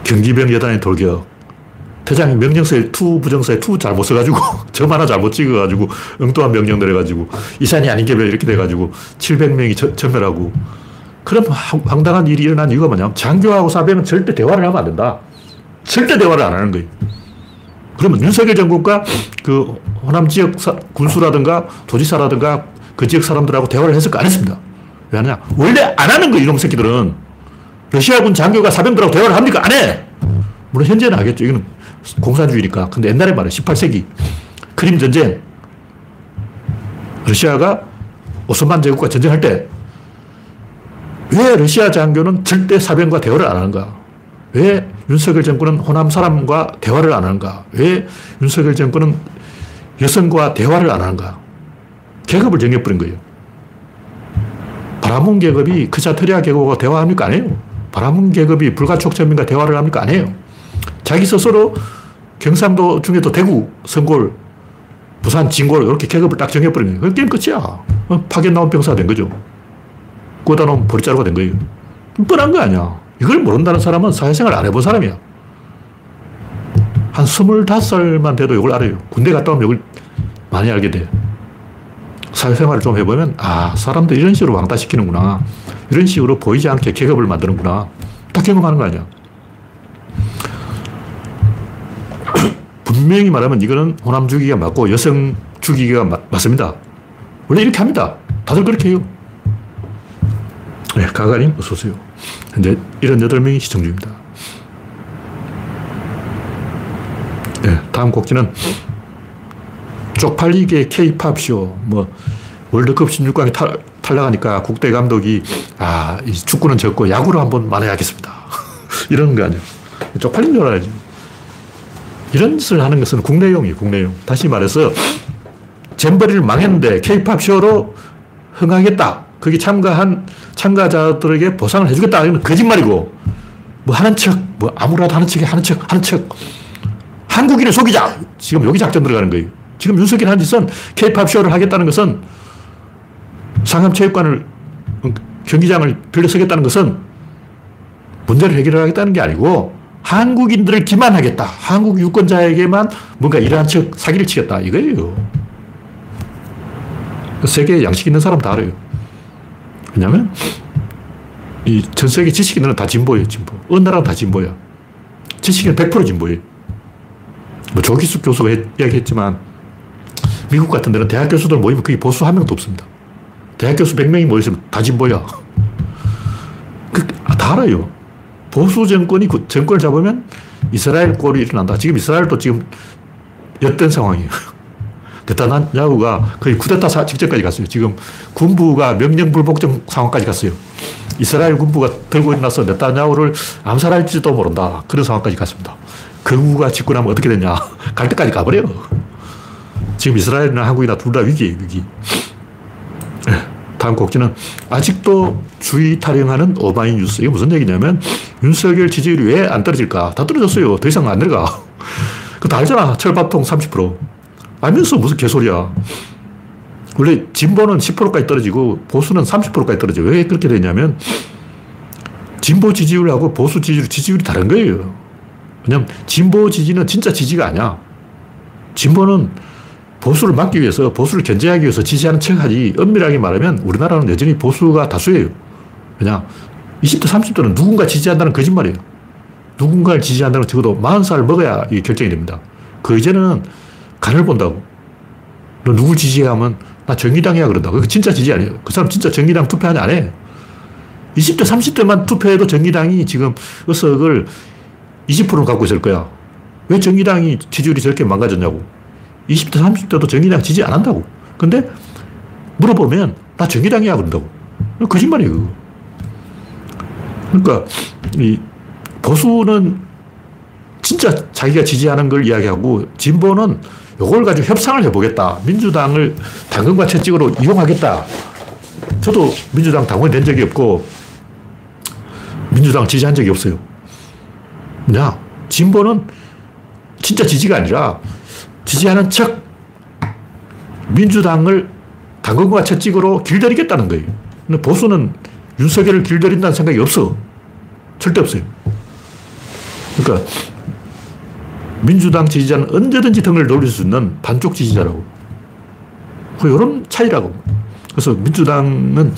경기병 여단의 돌격. 대장이 명령서에 to 부정사에 to 잘못 써가지고 점 하나 잘못 찍어가지고 엉뚱한 명령 내려가지고 이 산이 아닌가벼 이렇게 돼가지고 700명이 저, 전멸하고 그럼 황당한 일이 일어난 이유가 뭐냐면 장교하고 사병은 절대 대화를 하면 안 된다. 절대 대화를 안 하는 거예요. 그러면 윤석열 정부가 그 호남 지역 사, 군수라든가 도지사라든가 그 지역 사람들하고 대화를 했을까? 안 했습니다. 왜 하냐? 원래 안 하는 거예요, 이놈 새끼들은. 러시아군 장교가 사병들하고 대화를 합니까? 안 해! 물론 현재는 하겠죠. 이거는 공산주의니까. 근데 옛날에 말해 18세기. 크림 전쟁. 러시아가 오스만 제국과 전쟁할 때 왜 러시아 장교는 절대 사병과 대화를 안 하는가? 왜 윤석열 정권은 호남 사람과 대화를 안 하는가? 왜 윤석열 정권은 여성과 대화를 안 하는가? 계급을 정해버린 거예요. 바라문 계급이 크샤트리아 계급과 대화합니까? 안 해요. 바라문 계급이 불가촉천민과 대화를 합니까? 안 해요. 자기 스스로 경상도 중에도 대구, 성골, 부산, 진골 이렇게 계급을 딱 정해버린 거예요. 게임 끝이야. 어, 파견 나온 병사가 된 거죠. 꼬다 놓은 보리자루가 된 거예요. 뻔한 거 아니야. 이걸 모른다는 사람은 사회생활 안 해본 사람이야. 한 스물살만 돼도 이걸 알아요. 군대 갔다 오면 이걸 많이 알게 돼. 사회생활을 좀 해보면, 아, 사람들 이런 식으로 왕따시키는구나. 이런 식으로 보이지 않게 계급을 만드는구나. 딱 경험하는 거 아니야. 분명히 말하면 이거는 호남 주기가 맞고 여성 주기가 맞습니다. 원래 이렇게 합니다. 다들 그렇게 해요. 네, 가가님, 어서오세요. 현재 78명이 시청 중입니다. 네, 다음 곡지는 쪽팔리게 케이팝 쇼, 뭐, 월드컵 16강에 탈, 탈락하니까 국대 감독이, 아, 이 축구는 졌고 야구를 한번 만회하겠습니다. 이런 거 아니에요. 쪽팔린 줄 알아야지. 이런 짓을 하는 것은 국내용이에요, 국내용. 다시 말해서, 잼버리를 망했는데 케이팝 쇼로 흥하겠다. 거기 참가한 참가자들에게 보상을 해주겠다. 이건 거짓말이고, 뭐 하는 척, 뭐 아무라도 하는 척에 하는 척, 하는 척. 한국인을 속이자! 지금 여기 작전 들어가는 거예요. 지금 윤석열 한 짓은 케이팝 쇼를 하겠다는 것은 상암체육관을, 경기장을 빌려서겠다는 것은 문제를 해결하겠다는 게 아니고 한국인들을 기만하겠다. 한국 유권자에게만 뭔가 이러한 척 사기를 치겠다. 이거예요. 세계에 양식 있는 사람 다 알아요. 왜냐면 이 전 세계 지식 있는 다 진보예요, 진보. 어느 나라는 다 진보야. 지식은 100% 진보예요. 뭐 조기숙 교수가 이야기했지만 미국 같은 데는 대학 교수들 모이면 거의 보수 한 명도 없습니다. 대학 교수 100명이 모였으면 다 진보야. 그, 아, 다 알아요. 보수 정권이 그 정권을 잡으면 이스라엘 꼴이 일어난다. 지금 이스라엘도 지금 엿된 상황이에요. 네타냐후가 거의 쿠데타 직전까지 갔어요. 지금 군부가 명령불복종 상황까지 갔어요. 이스라엘 군부가 들고 일어나서 네타냐후를 암살할지도 모른다. 그런 상황까지 갔습니다. 거구가 집권하면 어떻게 되냐. 갈 때까지 가버려요. 지금 이스라엘이나 한국이나 둘 다 위기예요, 위기. 다음 곡지는 아직도 주의 타령하는 오마이 뉴스. 이게 무슨 얘기냐면 윤석열 지지율이 왜 안 떨어질까? 다 떨어졌어요. 더 이상 안 내려가. 그거 알잖아. 철밥통 30%. 알면서 무슨 개소리야. 원래 진보는 10%까지 떨어지고 보수는 30%까지 떨어져. 왜 그렇게 되냐면 진보 지지율하고 보수 지지율, 지지율이 다른 거예요. 왜냐면 진보 지지는 진짜 지지가 아니야. 진보는 보수를 막기 위해서, 보수를 견제하기 위해서 지지하는 척 하지, 엄밀하게 말하면 우리나라는 여전히 보수가 다수예요. 왜냐? 20대, 30대는 누군가 지지한다는 거짓말이에요. 누군가를 지지한다는 적어도 40살 먹어야 이 결정이 됩니다. 그 이제는 간을 본다고. 너 누구 지지하면 나 정의당이야 그런다. 그 진짜 지지 아니에요. 그 사람 진짜 정의당 투표하냐 안 해. 20대, 30대만 투표해도 정의당이 지금 의석을 20%는 갖고 있을 거야. 왜 정의당이 지지율이 저렇게 망가졌냐고. 20대, 30대도 정의당 지지 안 한다고. 근데 물어보면 나 정의당이야 그런다고. 거짓말이에요. 그러니까 이 보수는 진짜 자기가 지지하는 걸 이야기하고 진보는 이걸 가지고 협상을 해보겠다. 민주당을 당근과 채찍으로 이용하겠다. 저도 민주당 당원이 된 적이 없고 민주당 지지한 적이 없어요. 뭐냐? 진보는 진짜 지지가 아니라 지지하는 척 민주당을 당근과 채찍으로 길들이겠다는 거예요. 근데 보수는 윤석열을 길들인다는 생각이 없어. 절대 없어요. 그러니까 민주당 지지자는 언제든지 등을 돌릴 수 있는 반쪽 지지자라고. 이런 그 차이라고. 그래서 민주당은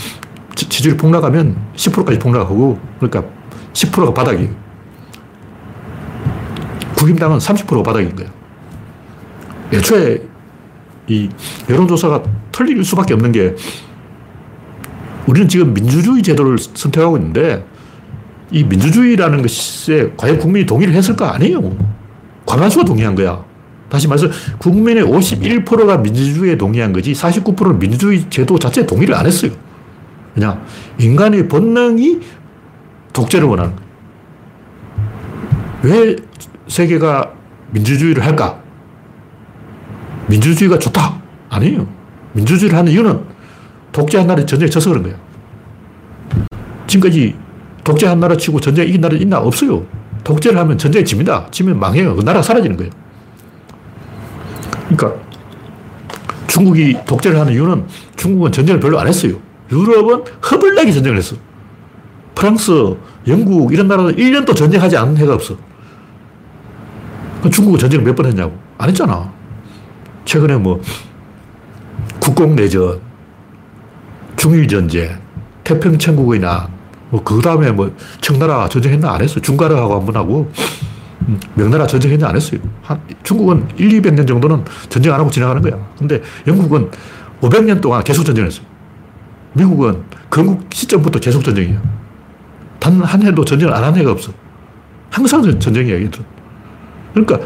지지율이 폭락하면 10%까지 폭락하고, 그러니까 10%가 바닥이에요. 국임당은 30%가 바닥인 거예요. 애초에 이 여론조사가 틀릴 수밖에 없는 게 우리는 지금 민주주의 제도를 선택하고 있는데 이 민주주의라는 것에 과연 국민이 동의를 했을까? 아니에요. 과반수가 동의한 거야. 다시 말해서 국민의 51%가 민주주의에 동의한 거지 49%는 민주주의 제도 자체에 동의를 안 했어요. 그냥 인간의 본능이 독재를 원하는 거예요. 왜 세계가 민주주의를 할까? 민주주의가 좋다. 아니에요. 민주주의를 하는 이유는 독재 한 나라에 전쟁에 져서 그런 거야. 지금까지 독재 한 나라 치고 전쟁 이긴 나라 있나? 없어요. 독재를 하면 전쟁에 집니다. 지면 망해요. 그 나라가 사라지는 거예요. 그러니까 중국이 독재를 하는 이유는 중국은 전쟁을 별로 안 했어요. 유럽은 허블나게 전쟁을 했어. 프랑스, 영국 이런 나라는 1년도 전쟁하지 않은 해가 없어. 중국은 전쟁을 몇 번 했냐고. 안 했잖아. 최근에 뭐 국공내전, 중일전쟁, 태평천국의 난, 뭐, 그 다음에 뭐, 청나라 전쟁했나 안 했어요. 중가라하고 한 번 하고, 음, 명나라 전쟁했나 안 했어요. 한, 중국은 1, 200년 정도는 전쟁 안 하고 지나가는 거야. 근데 영국은 500년 동안 계속 전쟁했어요. 미국은 건국 시점부터 계속 전쟁이야. 단 한 해도 전쟁을 안 한 해가 없어. 항상 전쟁이야, 얘들. 그러니까,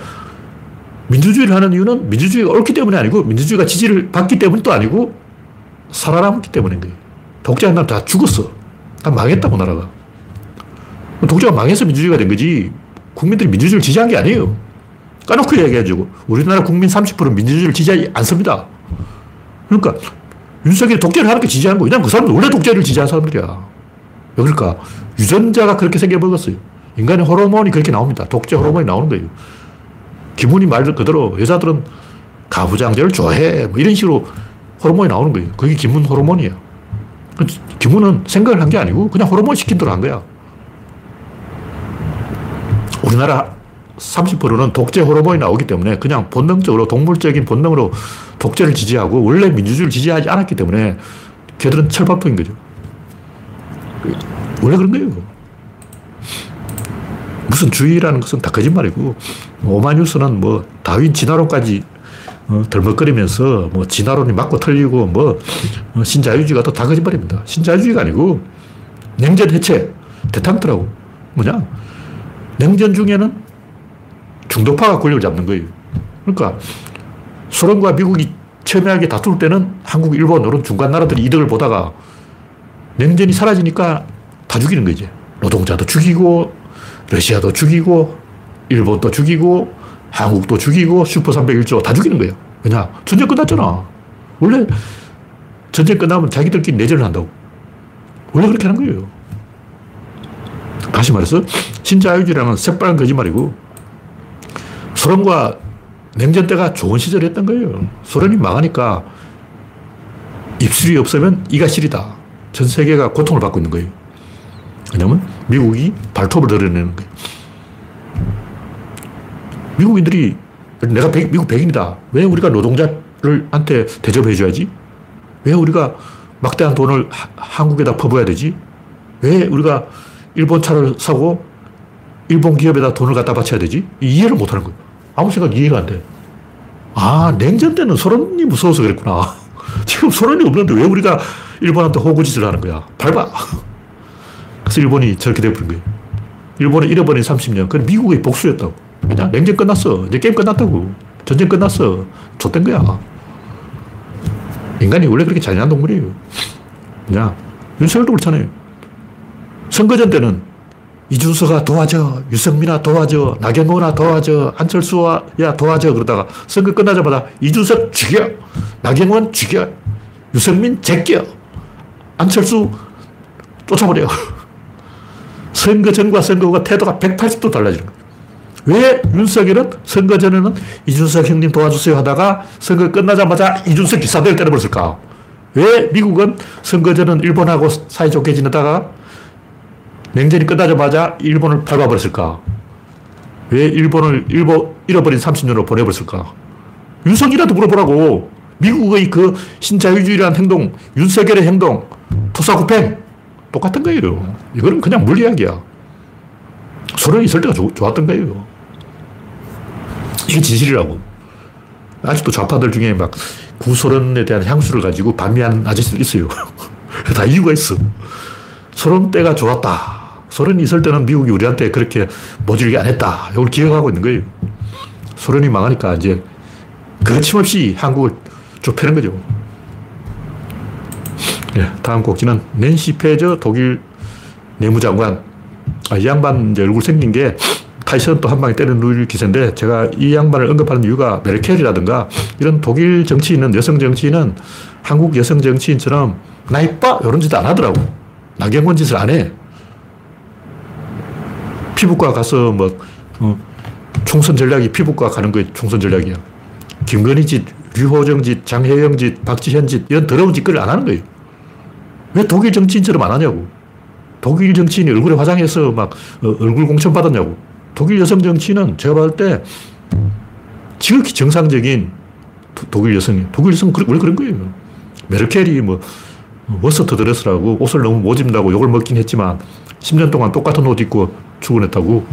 민주주의를 하는 이유는 민주주의가 옳기 때문이 아니고 민주주의가 지지를 받기 때문도 아니고 살아남기 때문인 거예요. 독재한 나라 다 죽었어. 다 망했다고 나라가. 독재가 망해서 민주주의가 된 거지 국민들이 민주주의를 지지한 게 아니에요. 까놓고 얘기해주고 우리나라 국민 30%는 민주주의를 지지하지 않습니다. 그러니까 윤석열이 독재를 하는 게 지지하는 거예요. 왜냐하면 그 사람은 원래 독재를 지지한 사람들이야. 왜 그럴까? 유전자가 그렇게 생겨먹었어요. 인간의 호르몬이 그렇게 나옵니다. 독재 호르몬이 나오는 거예요. 기분이 말 그대로 여자들은 가부장제를 좋아해. 뭐 이런 식으로 호르몬이 나오는 거예요. 그게 기분 호르몬이에요. 그 기분은 생각을 한 게 아니고 그냥 호르몬 시킨 대로 한 거야. 우리나라 30%는 독재 호르몬이 나오기 때문에 그냥 본능적으로 동물적인 본능으로 독재를 지지하고 원래 민주주의를 지지하지 않았기 때문에 걔들은 철밥통인 거죠. 원래 그런 거예요. 무슨 주의라는 것은 다 거짓말이고 오마뉴스는 뭐 다윈 진화론까지 어, 덜먹거리면서 뭐 진화론이 맞고 틀리고 뭐 어, 신자유주의가 또 다 거짓말입니다. 신자유주의가 아니고 냉전 해체 대탕트라고 뭐냐 냉전 중에는 중도파가 권력을 잡는 거예요. 그러니까 소련과 미국이 첨예하게 다툴 때는 한국, 일본 이런 중간 나라들이 이득을 보다가 냉전이 사라지니까 다 죽이는 거지. 노동자도 죽이고, 러시아도 죽이고, 일본도 죽이고, 한국도 죽이고, 슈퍼 301조 다 죽이는 거예요. 왜냐? 전쟁 끝났잖아. 원래 전쟁 끝나면 자기들끼리 내전을 한다고. 원래 그렇게 하는 거예요. 다시 말해서 신자유주의라는 새빨간 거짓말이고 소련과 냉전 때가 좋은 시절이었던 거예요. 소련이 망하니까 입술이 없으면 이가 시리다. 전 세계가 고통을 받고 있는 거예요. 왜냐면 미국이 발톱을 드러내는 거예요. 미국인들이 내가 백, 미국 백인이다. 왜 우리가 노동자를 한테 대접해 줘야지? 왜 우리가 막대한 돈을 하, 한국에다 퍼부어야 되지? 왜 우리가 일본 차를 사고 일본 기업에다 돈을 갖다 바쳐야 되지? 이해를 못 하는 거예요. 아무 생각 이해가 안 돼. 아, 냉전 때는 소련이 무서워서 그랬구나. 지금 소련이 없는데 왜 우리가 일본한테 호구짓을 하는 거야? 밟아. 그래서 일본이 저렇게 돼버린 거예요. 일본은 잃어버린 30년. 그건 미국의 복수였다고. 그냥 냉전 끝났어. 이제 게임 끝났다고. 전쟁 끝났어. 좆된 거야. 인간이 원래 그렇게 잔인한 동물이에요. 그냥 윤석열도 그렇잖아요. 선거전 때는 이준서가 도와줘, 유승민아 도와줘, 나경원아 도와줘, 안철수야 도와줘 그러다가 선거 끝나자마자 이준석 죽여, 나경원 죽여, 유승민 제껴, 안철수 쫓아버려. 선거 전과 선거 후가 태도가 180도 달라지는 거예요. 왜 윤석열은 선거 전에는 이준석 형님 도와주세요 하다가 선거 끝나자마자 이준석 기사들 때려버렸을까? 왜 미국은 선거 전은 일본하고 사이좋게 지내다가 냉전이 끝나자마자 일본을 밟아버렸을까? 왜 일본을 일본 잃어버린 30년으로 보내버렸을까? 윤석이라도 물어보라고. 미국의 그 신자유주의라는 행동, 윤석열의 행동, 토사구팽, 똑같은 거예요. 이거는 그냥 물리학이야. 소련이 있을 때가 조, 좋았던 거예요. 이게 진실이라고. 아직도 좌파들 중에 막 구소련에 대한 향수를 가지고 반미한 아저씨들 있어요. 다 이유가 있어. 소련 때가 좋았다. 소련이 있을 때는 미국이 우리한테 그렇게 모질게 안 했다. 이걸 기억하고 있는 거예요. 소련이 망하니까 이제 거침없이 한국을 좁히는 거죠. 네, 다음 곡지는 낸시 페저 독일 내무장관. 아, 이 양반 이제 얼굴 생긴 게 타이슨 또 한 방에 때리는 루일 기세인데 제가 이 양반을 언급하는 이유가 메르켈이라든가 이런 독일 정치인은 여성 정치인은 한국 여성 정치인처럼 나 이뻐 이런 짓 안 하더라고. 나경원 짓을 안 해. 피부과 가서 뭐, 어, 총선 전략이 피부과 가는 거에 총선 전략이야. 김건희 짓, 류호정 짓, 장혜영 짓, 박지현 짓, 이런 더러운 짓거리를 안 하는 거예요. 왜 독일 정치인처럼 안 하냐고. 독일 정치인이 얼굴에 화장해서 막 어, 얼굴 공천 받았냐고. 독일 여성 정치인은 제가 봤을 때 지극히 정상적인 독일 여성이 독일 여성은 원래 그런 거예요. 메르켈이 뭐 worst dress라고 옷을 너무 못 입는다고 욕을 먹긴 했지만 10년 동안 똑같은 옷 입고 출근했다고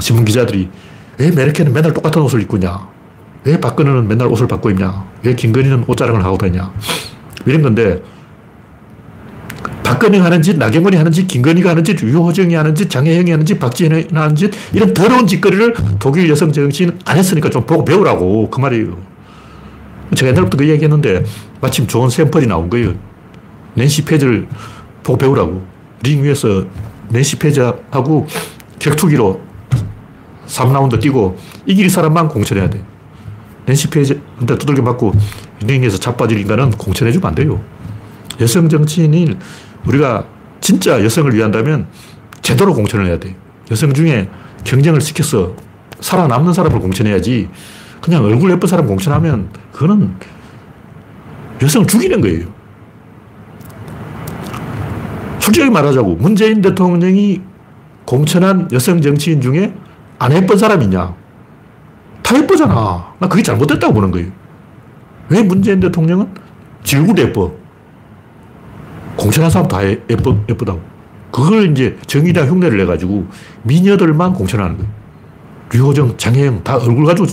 신문 기자들이 왜 메르켈은 맨날 똑같은 옷을 입고 있냐? 왜 박근혜는 맨날 옷을 바꿔 입냐? 왜 김건희는 옷자랑을 하고 다니냐? 이런 건데 박근혜가 하는 짓, 나경원이 하는 짓, 김건희가 하는 짓, 유호정이 하는 짓, 장혜영이 하는 짓, 박지현이 하는 짓, 이런 더러운 짓거리를 독일 여성 정치인 안 했으니까 좀 보고 배우라고. 그 말이에요. 제가 옛날부터 그 얘기 했는데 마침 좋은 샘플이 나온 거예요. 낸시 페이지를 보고 배우라고. 링 위에서 낸시 페이지하고 격투기로 3라운드 뛰고 이길 사람만 공천해야 돼. 낸시 페이지한테 두들겨 맞고 링에서 자빠질 인간은 공천해주면 안 돼요. 여성 정치인이 우리가 진짜 여성을 위한다면 제대로 공천을 해야 돼. 여성 중에 경쟁을 시켜서 살아남는 사람을 공천해야지 그냥 얼굴 예쁜 사람 공천하면 그거는 여성을 죽이는 거예요. 솔직히 말하자고 문재인 대통령이 공천한 여성 정치인 중에 안 예쁜 사람 있냐? 다 예쁘잖아. 나 그게 잘못됐다고 보는 거예요. 왜 문재인 대통령은 질구도 예뻐? 공천한 사람 다 예쁘, 예쁘다고. 그걸 이제 정의당 흉내를 내가지고 미녀들만 공천하는 거예요. 류호정, 장혜영 다 얼굴 가지고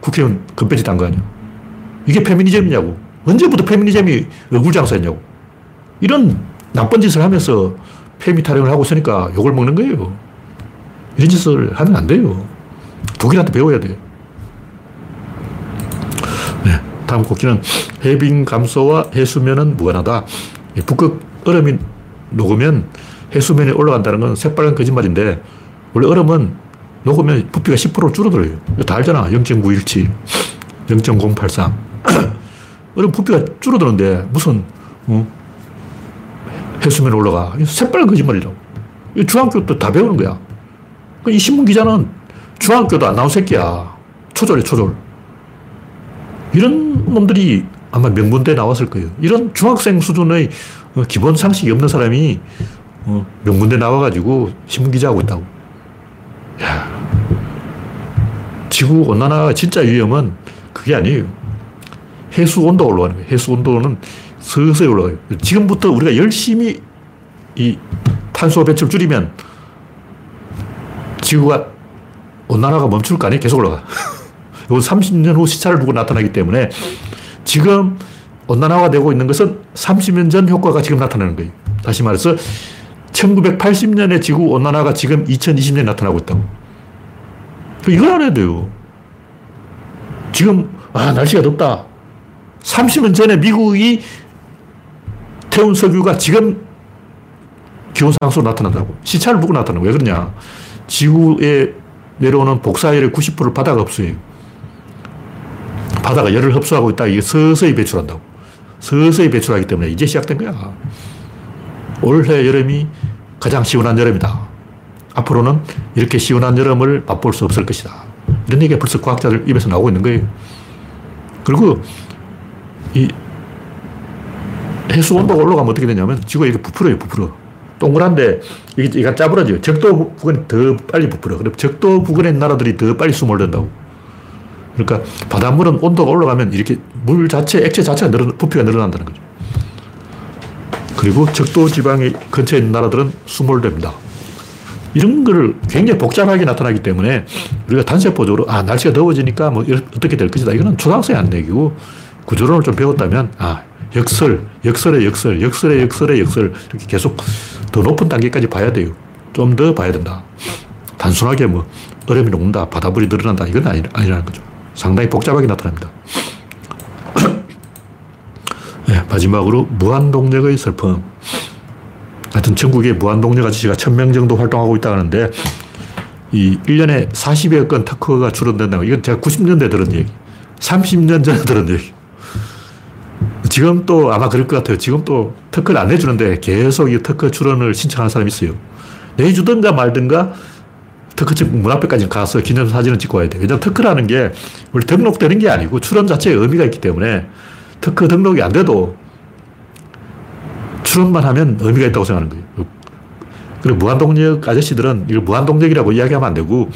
국회의원 금배지 딴 거 아니야. 이게 페미니즘이냐고. 언제부터 페미니즘이 얼굴 장사였냐고. 이런 나쁜 짓을 하면서 페미 타령을 하고 있으니까 욕을 먹는 거예요. 이런 짓을 하면 안 돼요. 독일한테 배워야 돼요. 네. 다음 곡기는 해빙 감소와 해수면은 무관하다. 북극 얼음이 녹으면 해수면이 올라간다는 건 새빨간 거짓말인데 원래 얼음은 녹으면 부피가 10% 줄어들어요. 다 알잖아. 0.917, 0.083. 얼음 부피가 줄어드는데 무슨 어? 해수면 올라가. 새빨간 거짓말이라고. 중학교 때 다 배우는 거야. 이 신문 기자는 중학교도 안 나온 새끼야. 초졸이 초졸. 이런 놈들이 아마 명문대 나왔을 거예요. 이런 중학생 수준의 어, 기본 상식이 없는 사람이 어, 명문대 나와가지고 신문기자 하고 있다고. 야. 지구 온난화가 진짜 위험은 그게 아니에요. 해수 온도가 올라가는 거예요. 해수 온도는 서서히 올라가요. 지금부터 우리가 열심히 이 탄소 배출 줄이면 지구가 온난화가 멈출 거 아니에요? 계속 올라가. 이건 30년 후 시차를 두고 나타나기 때문에 지금 온난화가 되고 있는 것은 30년 전 효과가 지금 나타나는 거예요. 다시 말해서 1980년의 지구 온난화가 지금 2020년에 나타나고 있다고. 이걸 알아야 돼요. 지금, 아, 날씨가 덥다. 30년 전에 미국이 태운 석유가 지금 기온 상승으로 나타난다고. 시차를 보고 나타나고. 왜 그러냐. 지구에 내려오는 복사열의 90%를 바다가 흡수해요. 바다가 열을 흡수하고 있다. 이게 서서히 배출한다고. 서서히 배출하기 때문에 이제 시작된 거야. 올해 여름이 가장 시원한 여름이다. 앞으로는 이렇게 시원한 여름을 맛볼 수 없을 것이다. 이런 얘기가 벌써 과학자들 입에서 나오고 있는 거예요. 그리고 이 해수 온도가 올라가면 어떻게 되냐면 지구가 이렇게 부풀어요, 부풀어. 동그란데 이게, 이게 짜부러져요. 적도 부근이 더 빨리 부풀어. 그럼 적도 부근의 나라들이 더 빨리 숨을 든다고. 그러니까 바닷물은 온도가 올라가면 이렇게 물 자체, 액체 자체가 늘어, 부피가 늘어난다는 거죠. 그리고 적도 지방의 근처에 있는 나라들은 수몰됩니다. 이런 걸 굉장히 복잡하게 나타나기 때문에 우리가 단세포적으로 아, 날씨가 더워지니까 뭐 어떻게 될 것이다. 이거는 초등학생이 안 내기고 구조론을 좀 배웠다면 아, 역설, 역설의 역설, 역설의 역설의 역설 이렇게 계속 더 높은 단계까지 봐야 돼요. 좀 더 봐야 된다. 단순하게 뭐 얼음이 녹는다, 바닷물이 늘어난다 이건 아니, 아니라는 거죠. 상당히 복잡하게 나타납니다. 네, 마지막으로 무한동력의 슬픔. 하여튼 전국에 무한동력 아저씨가 1000명 정도 활동하고 있다 하는데 이 1년에 40여 건 특허가 출원된다고. 이건 제가 90년대 들은 얘기. 30년 전에 들은 얘기. 지금 또 아마 그럴 것 같아요. 지금 또 특허를 안 내주는데 계속 이 특허 출원을 신청하는 사람이 있어요. 내주든가 말든가 특허청 문 앞에까지 가서 기념사진을 찍고 와야 돼. 왜냐면 특허라는 게 원래 등록되는 게 아니고 출원 자체에 의미가 있기 때문에 특허 등록이 안 돼도 출원만 하면 의미가 있다고 생각하는 거예요. 그리고 무한동력 아저씨들은 이걸 무한동력이라고 이야기하면 안 되고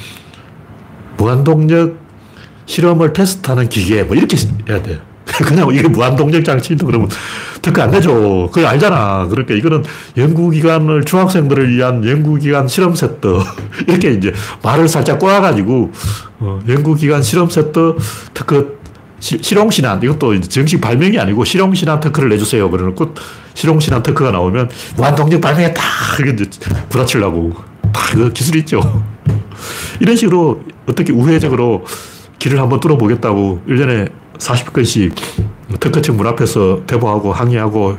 무한동력 실험을 테스트하는 기계 뭐 이렇게 해야 돼요. 그냥 이게 무한동력 장치인데 그러면 특허 안 내죠. 그걸 알잖아. 그러니까 이거는 연구기관을 중학생들을 위한 연구기관 실험 세트. 이렇게 이제 말을 살짝 꼬아가지고, 어, 연구기관 실험 세트 특허 실용신안, 이것도 정식 발명이 아니고 실용신안 특허를 내주세요. 그러놓고 실용신안 특허가 나오면 무한동력 발명했다. 이게 이제 부딪히려고. 다 이거 기술이 있죠. 이런 식으로 어떻게 우회적으로 길을 한번 뚫어보겠다고 1년에 40건씩 특허청 문 앞에서 대보하고 항의하고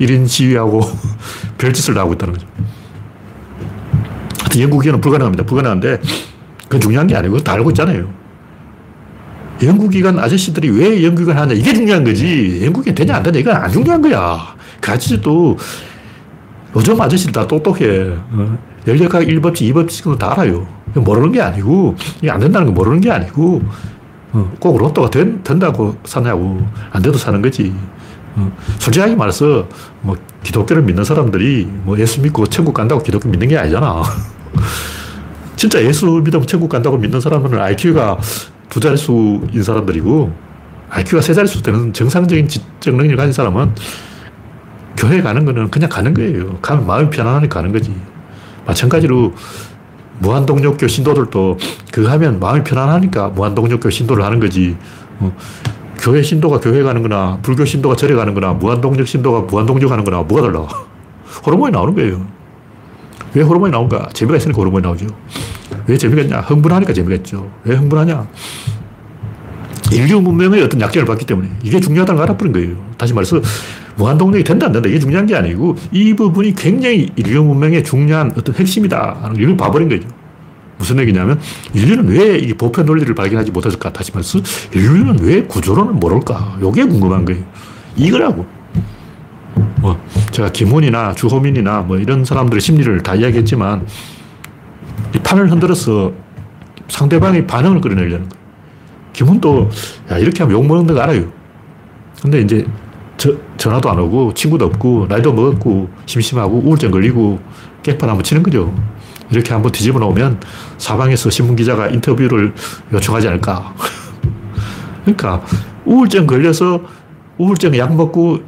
1인 시위하고 별짓을 다 하고 있다는 거죠. 영국에는 불가능합니다. 불가능한데 그건 중요한 게 아니고 다 알고 있잖아요. 연구기관 아저씨들이 왜 연구기관 하냐 이게 중요한 거지. 연구기관 되냐 안 되냐 이건 안 중요한 거야. 그 아저씨도 요즘 아저씨들 다 똑똑해. 어? 연력학 1법칙, 2법칙은 다 알아요. 모르는 게 아니고 이게 안 된다는 거 모르는 게 아니고 어, 꼭 로또가 된, 된다고 사냐고 안 돼도 사는 거지. 어, 솔직하게 말해서 뭐 기독교를 믿는 사람들이 뭐 예수 믿고 천국 간다고 기독교 믿는 게 아니잖아. 진짜 예수 믿으면 천국 간다고 믿는 사람은 IQ가 두 자릿수인 사람들이고 IQ가 세 자릿수 되는 정상적인 지적 능력을 가진 사람은 교회 가는 거는 그냥 가는 거예요. 가면 마음이 편안하니까 가는 거지. 마찬가지로 무한동력교 신도들도 그거 하면 마음이 편안하니까 무한동력교 신도를 하는 거지. 어, 교회 신도가 교회 가는 거나 불교 신도가 절에 가는 거나 무한동력 신도가 무한동력 하는 거나 뭐가 달라. 호르몬이 나오는 거예요. 왜 호르몬이 나온가? 재미가 있으니까 호르몬이 나오죠. 왜 재미가 있냐? 흥분하니까 재미가 있죠. 왜 흥분하냐? 인류 문명의 어떤 약점을 봤기 때문에 이게 중요하다는 걸 알아버린 거예요. 다시 말해서 무한동력이 된다 안 된다 이게 중요한 게 아니고 이 부분이 굉장히 인류 문명의 중요한 어떤 핵심이다 하는 걸 봐버린 거죠. 무슨 얘기냐면 인류는 왜 이 보편 논리를 발견하지 못했을까? 다시 말해서 인류는 왜 구조론을 모를까? 이게 궁금한 거예요. 이거라고. 뭐 제가 김훈이나 주호민이나 뭐 이런 사람들의 심리를 다 이야기했지만 이 판을 흔들어서 상대방의 반응을 끌어내려는 거예요. 김훈도 야 이렇게 하면 욕먹는 거 알아요. 근데 이제 저, 전화도 안 오고 친구도 없고 나이도 먹었고 심심하고 우울증 걸리고 깽판 한번 치는 거죠. 이렇게 한번 뒤집어 놓으면 사방에서 신문기자가 인터뷰를 요청하지 않을까. 그러니까 우울증 걸려서 우울증 약 먹고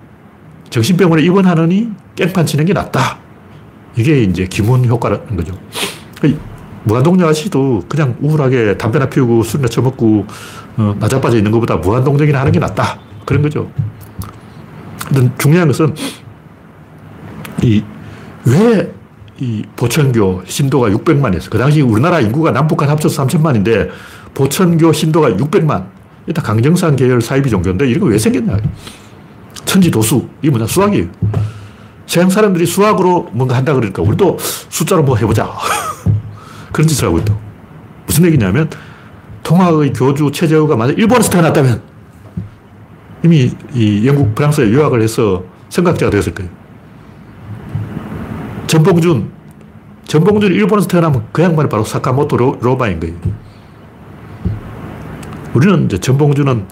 정신병원에 입원하느니 깽판 치는 게 낫다. 이게 이제 기문 효과라는 거죠. 무한동력 아저씨도 그냥 우울하게 담배나 피우고 술이나 처먹고 어, 나자빠져 있는 것보다 무한동력이나 하는 게 낫다. 그런 거죠. 중요한 것은 이 왜 이 보천교 신도가 600만이었어. 그 당시 우리나라 인구가 남북한 합쳐서 3천만인데 보천교 신도가 600만. 일단 강정산 계열 사이비 종교인데 이거 왜 생겼냐. 천지 도수. 이게 뭐냐. 수학이에요. 서양 사람들이 수학으로 뭔가 한다 그러니까 우리도 숫자로 뭐 해보자. 그런 짓을 하고 있다. 무슨 얘기냐면 통학의 교주 최재우가 만약 일본에서 태어났다면 이미 이 영국, 프랑스에 유학을 해서 생각자가 되었을 거예요. 전봉준. 전봉준이 일본에서 태어나면 그 양반이 바로 사카모토 로, 로마인 거예요. 우리는 이제 전봉준은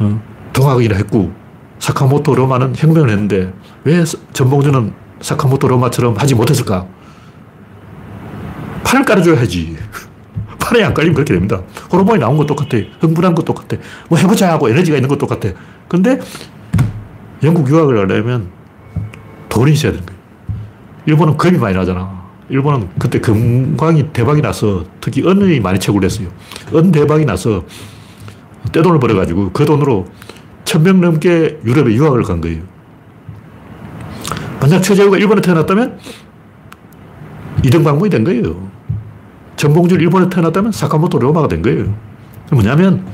어, 동학이라 했고 사카모토 로마는 혁명을 했는데 왜 전봉준은 사카모토 로마처럼 하지 못했을까? 판을 깔아줘야지. 판에 안 깔리면 그렇게 됩니다. 호르몬이 나온 것 똑같아. 흥분한 것 똑같아. 뭐 해보자 하고 에너지가 있는 것 똑같아. 근데 영국 유학을 하려면 돈이 있어야 되는 거예요. 일본은 금이 많이 나잖아. 일본은 그때 금광이 대박이 나서 특히 은이 많이 채굴 했어요. 은 대박이 나서 떼돈을 벌어가지고 그 돈으로 천명 넘게 유럽에 유학을 간 거예요. 만약 최재우가 일본에 태어났다면 이등방문이 된 거예요. 전봉준 일본에 태어났다면 사카모토 로마가 된 거예요. 뭐냐면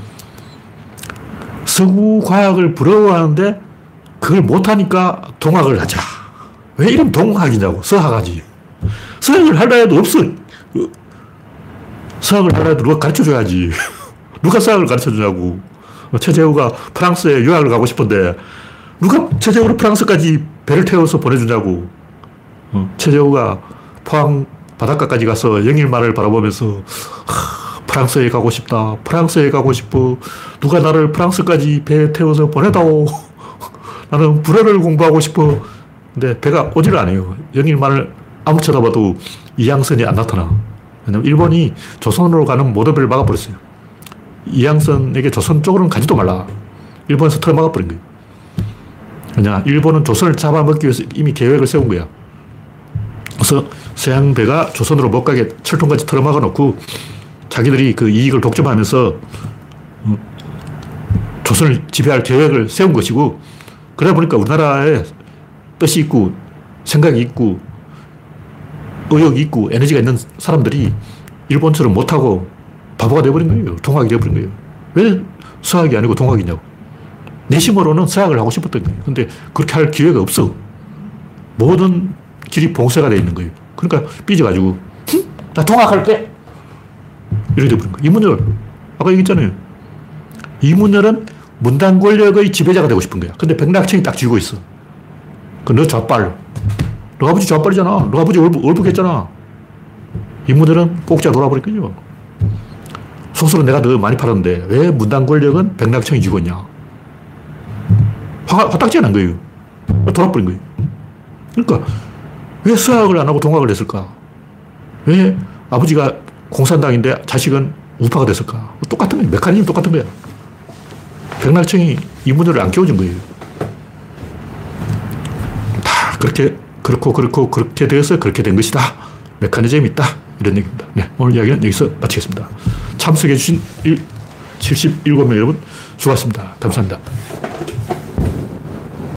서구 과학을 부러워하는데 그걸 못하니까 동학을 하자. 왜 이름 동학이냐고. 서학하지. 서학을 하려 해도 없어. 서학을 하려 해도 누가 가르쳐 줘야지. 누가 서학을 가르쳐 주냐고. 최재우가 프랑스에 유학을 가고 싶은데 누가 최재우를 프랑스까지 배를 태워서 보내주냐고. 어, 최재우가 포항 바닷가까지 가서 영일만을 바라보면서 프랑스에 가고 싶다. 프랑스에 가고 싶어. 누가 나를 프랑스까지 배에 태워서 보내다오. 나는 불어를 공부하고 싶어. 근데 배가 오지를 않아요. 영일만을 아무 쳐다봐도 이양선이 안 나타나. 왜냐면 일본이 조선으로 가는 모든 배를 막아버렸어요. 이양선에게 조선 쪽으로는 가지도 말라. 일본에서 틀어 막아버린 거예요. 왜냐, 일본은 조선을 잡아먹기 위해서 이미 계획을 세운 거야. 그래서 서양 배가 조선으로 못 가게 철통까지 틀어 막아 놓고 자기들이 그 이익을 독점하면서 조선을 지배할 계획을 세운 것이고, 그러다 보니까 우리나라에 뜻이 있고, 생각이 있고, 의욕이 있고, 에너지가 있는 사람들이 일본처럼 못하고 바보가 되어버린 거예요. 동학이 되어버린 거예요. 왜 서학이 아니고 동학이냐고. 내심으로는 서학을 하고 싶었던 거예요. 근데 그렇게 할 기회가 없어. 모든 길이 봉쇄가 되어 있는 거예요. 그러니까 삐져가지고, 나 동학할게! 이렇게 돼버린 거예요. 이문열, 아까 얘기했잖아요. 이문열은 문단 권력의 지배자가 되고 싶은 거야. 근데 백낙천이 딱 쥐고 있어. 그 너 좌빨. 너 아버지 좌빨이잖아. 너 아버지 얼북, 얼북했잖아. 이문열은 꼭자 돌아버릴 거죠. 소설은 내가 더 많이 팔았는데 왜 문단 권력은 백낙천이 쥐고 있냐. 화, 화딱지가 난 거예요. 돌아버린 거예요. 그러니까 왜 수학을 안 하고 동학을 했을까? 왜 아버지가 공산당인데 자식은 우파가 됐을까? 똑같은 거예요. 메커니즘 똑같은 거야. 백날청이 이 문제를 안 끼워준 거예요. 다 그렇게, 그렇고, 그렇고, 그렇게 되어서 그렇게 된 것이다. 메커니즘이 있다. 이런 얘기입니다. 네, 오늘 이야기는 여기서 마치겠습니다. 참석해주신 77명 여러분 수고하셨습니다. 감사합니다.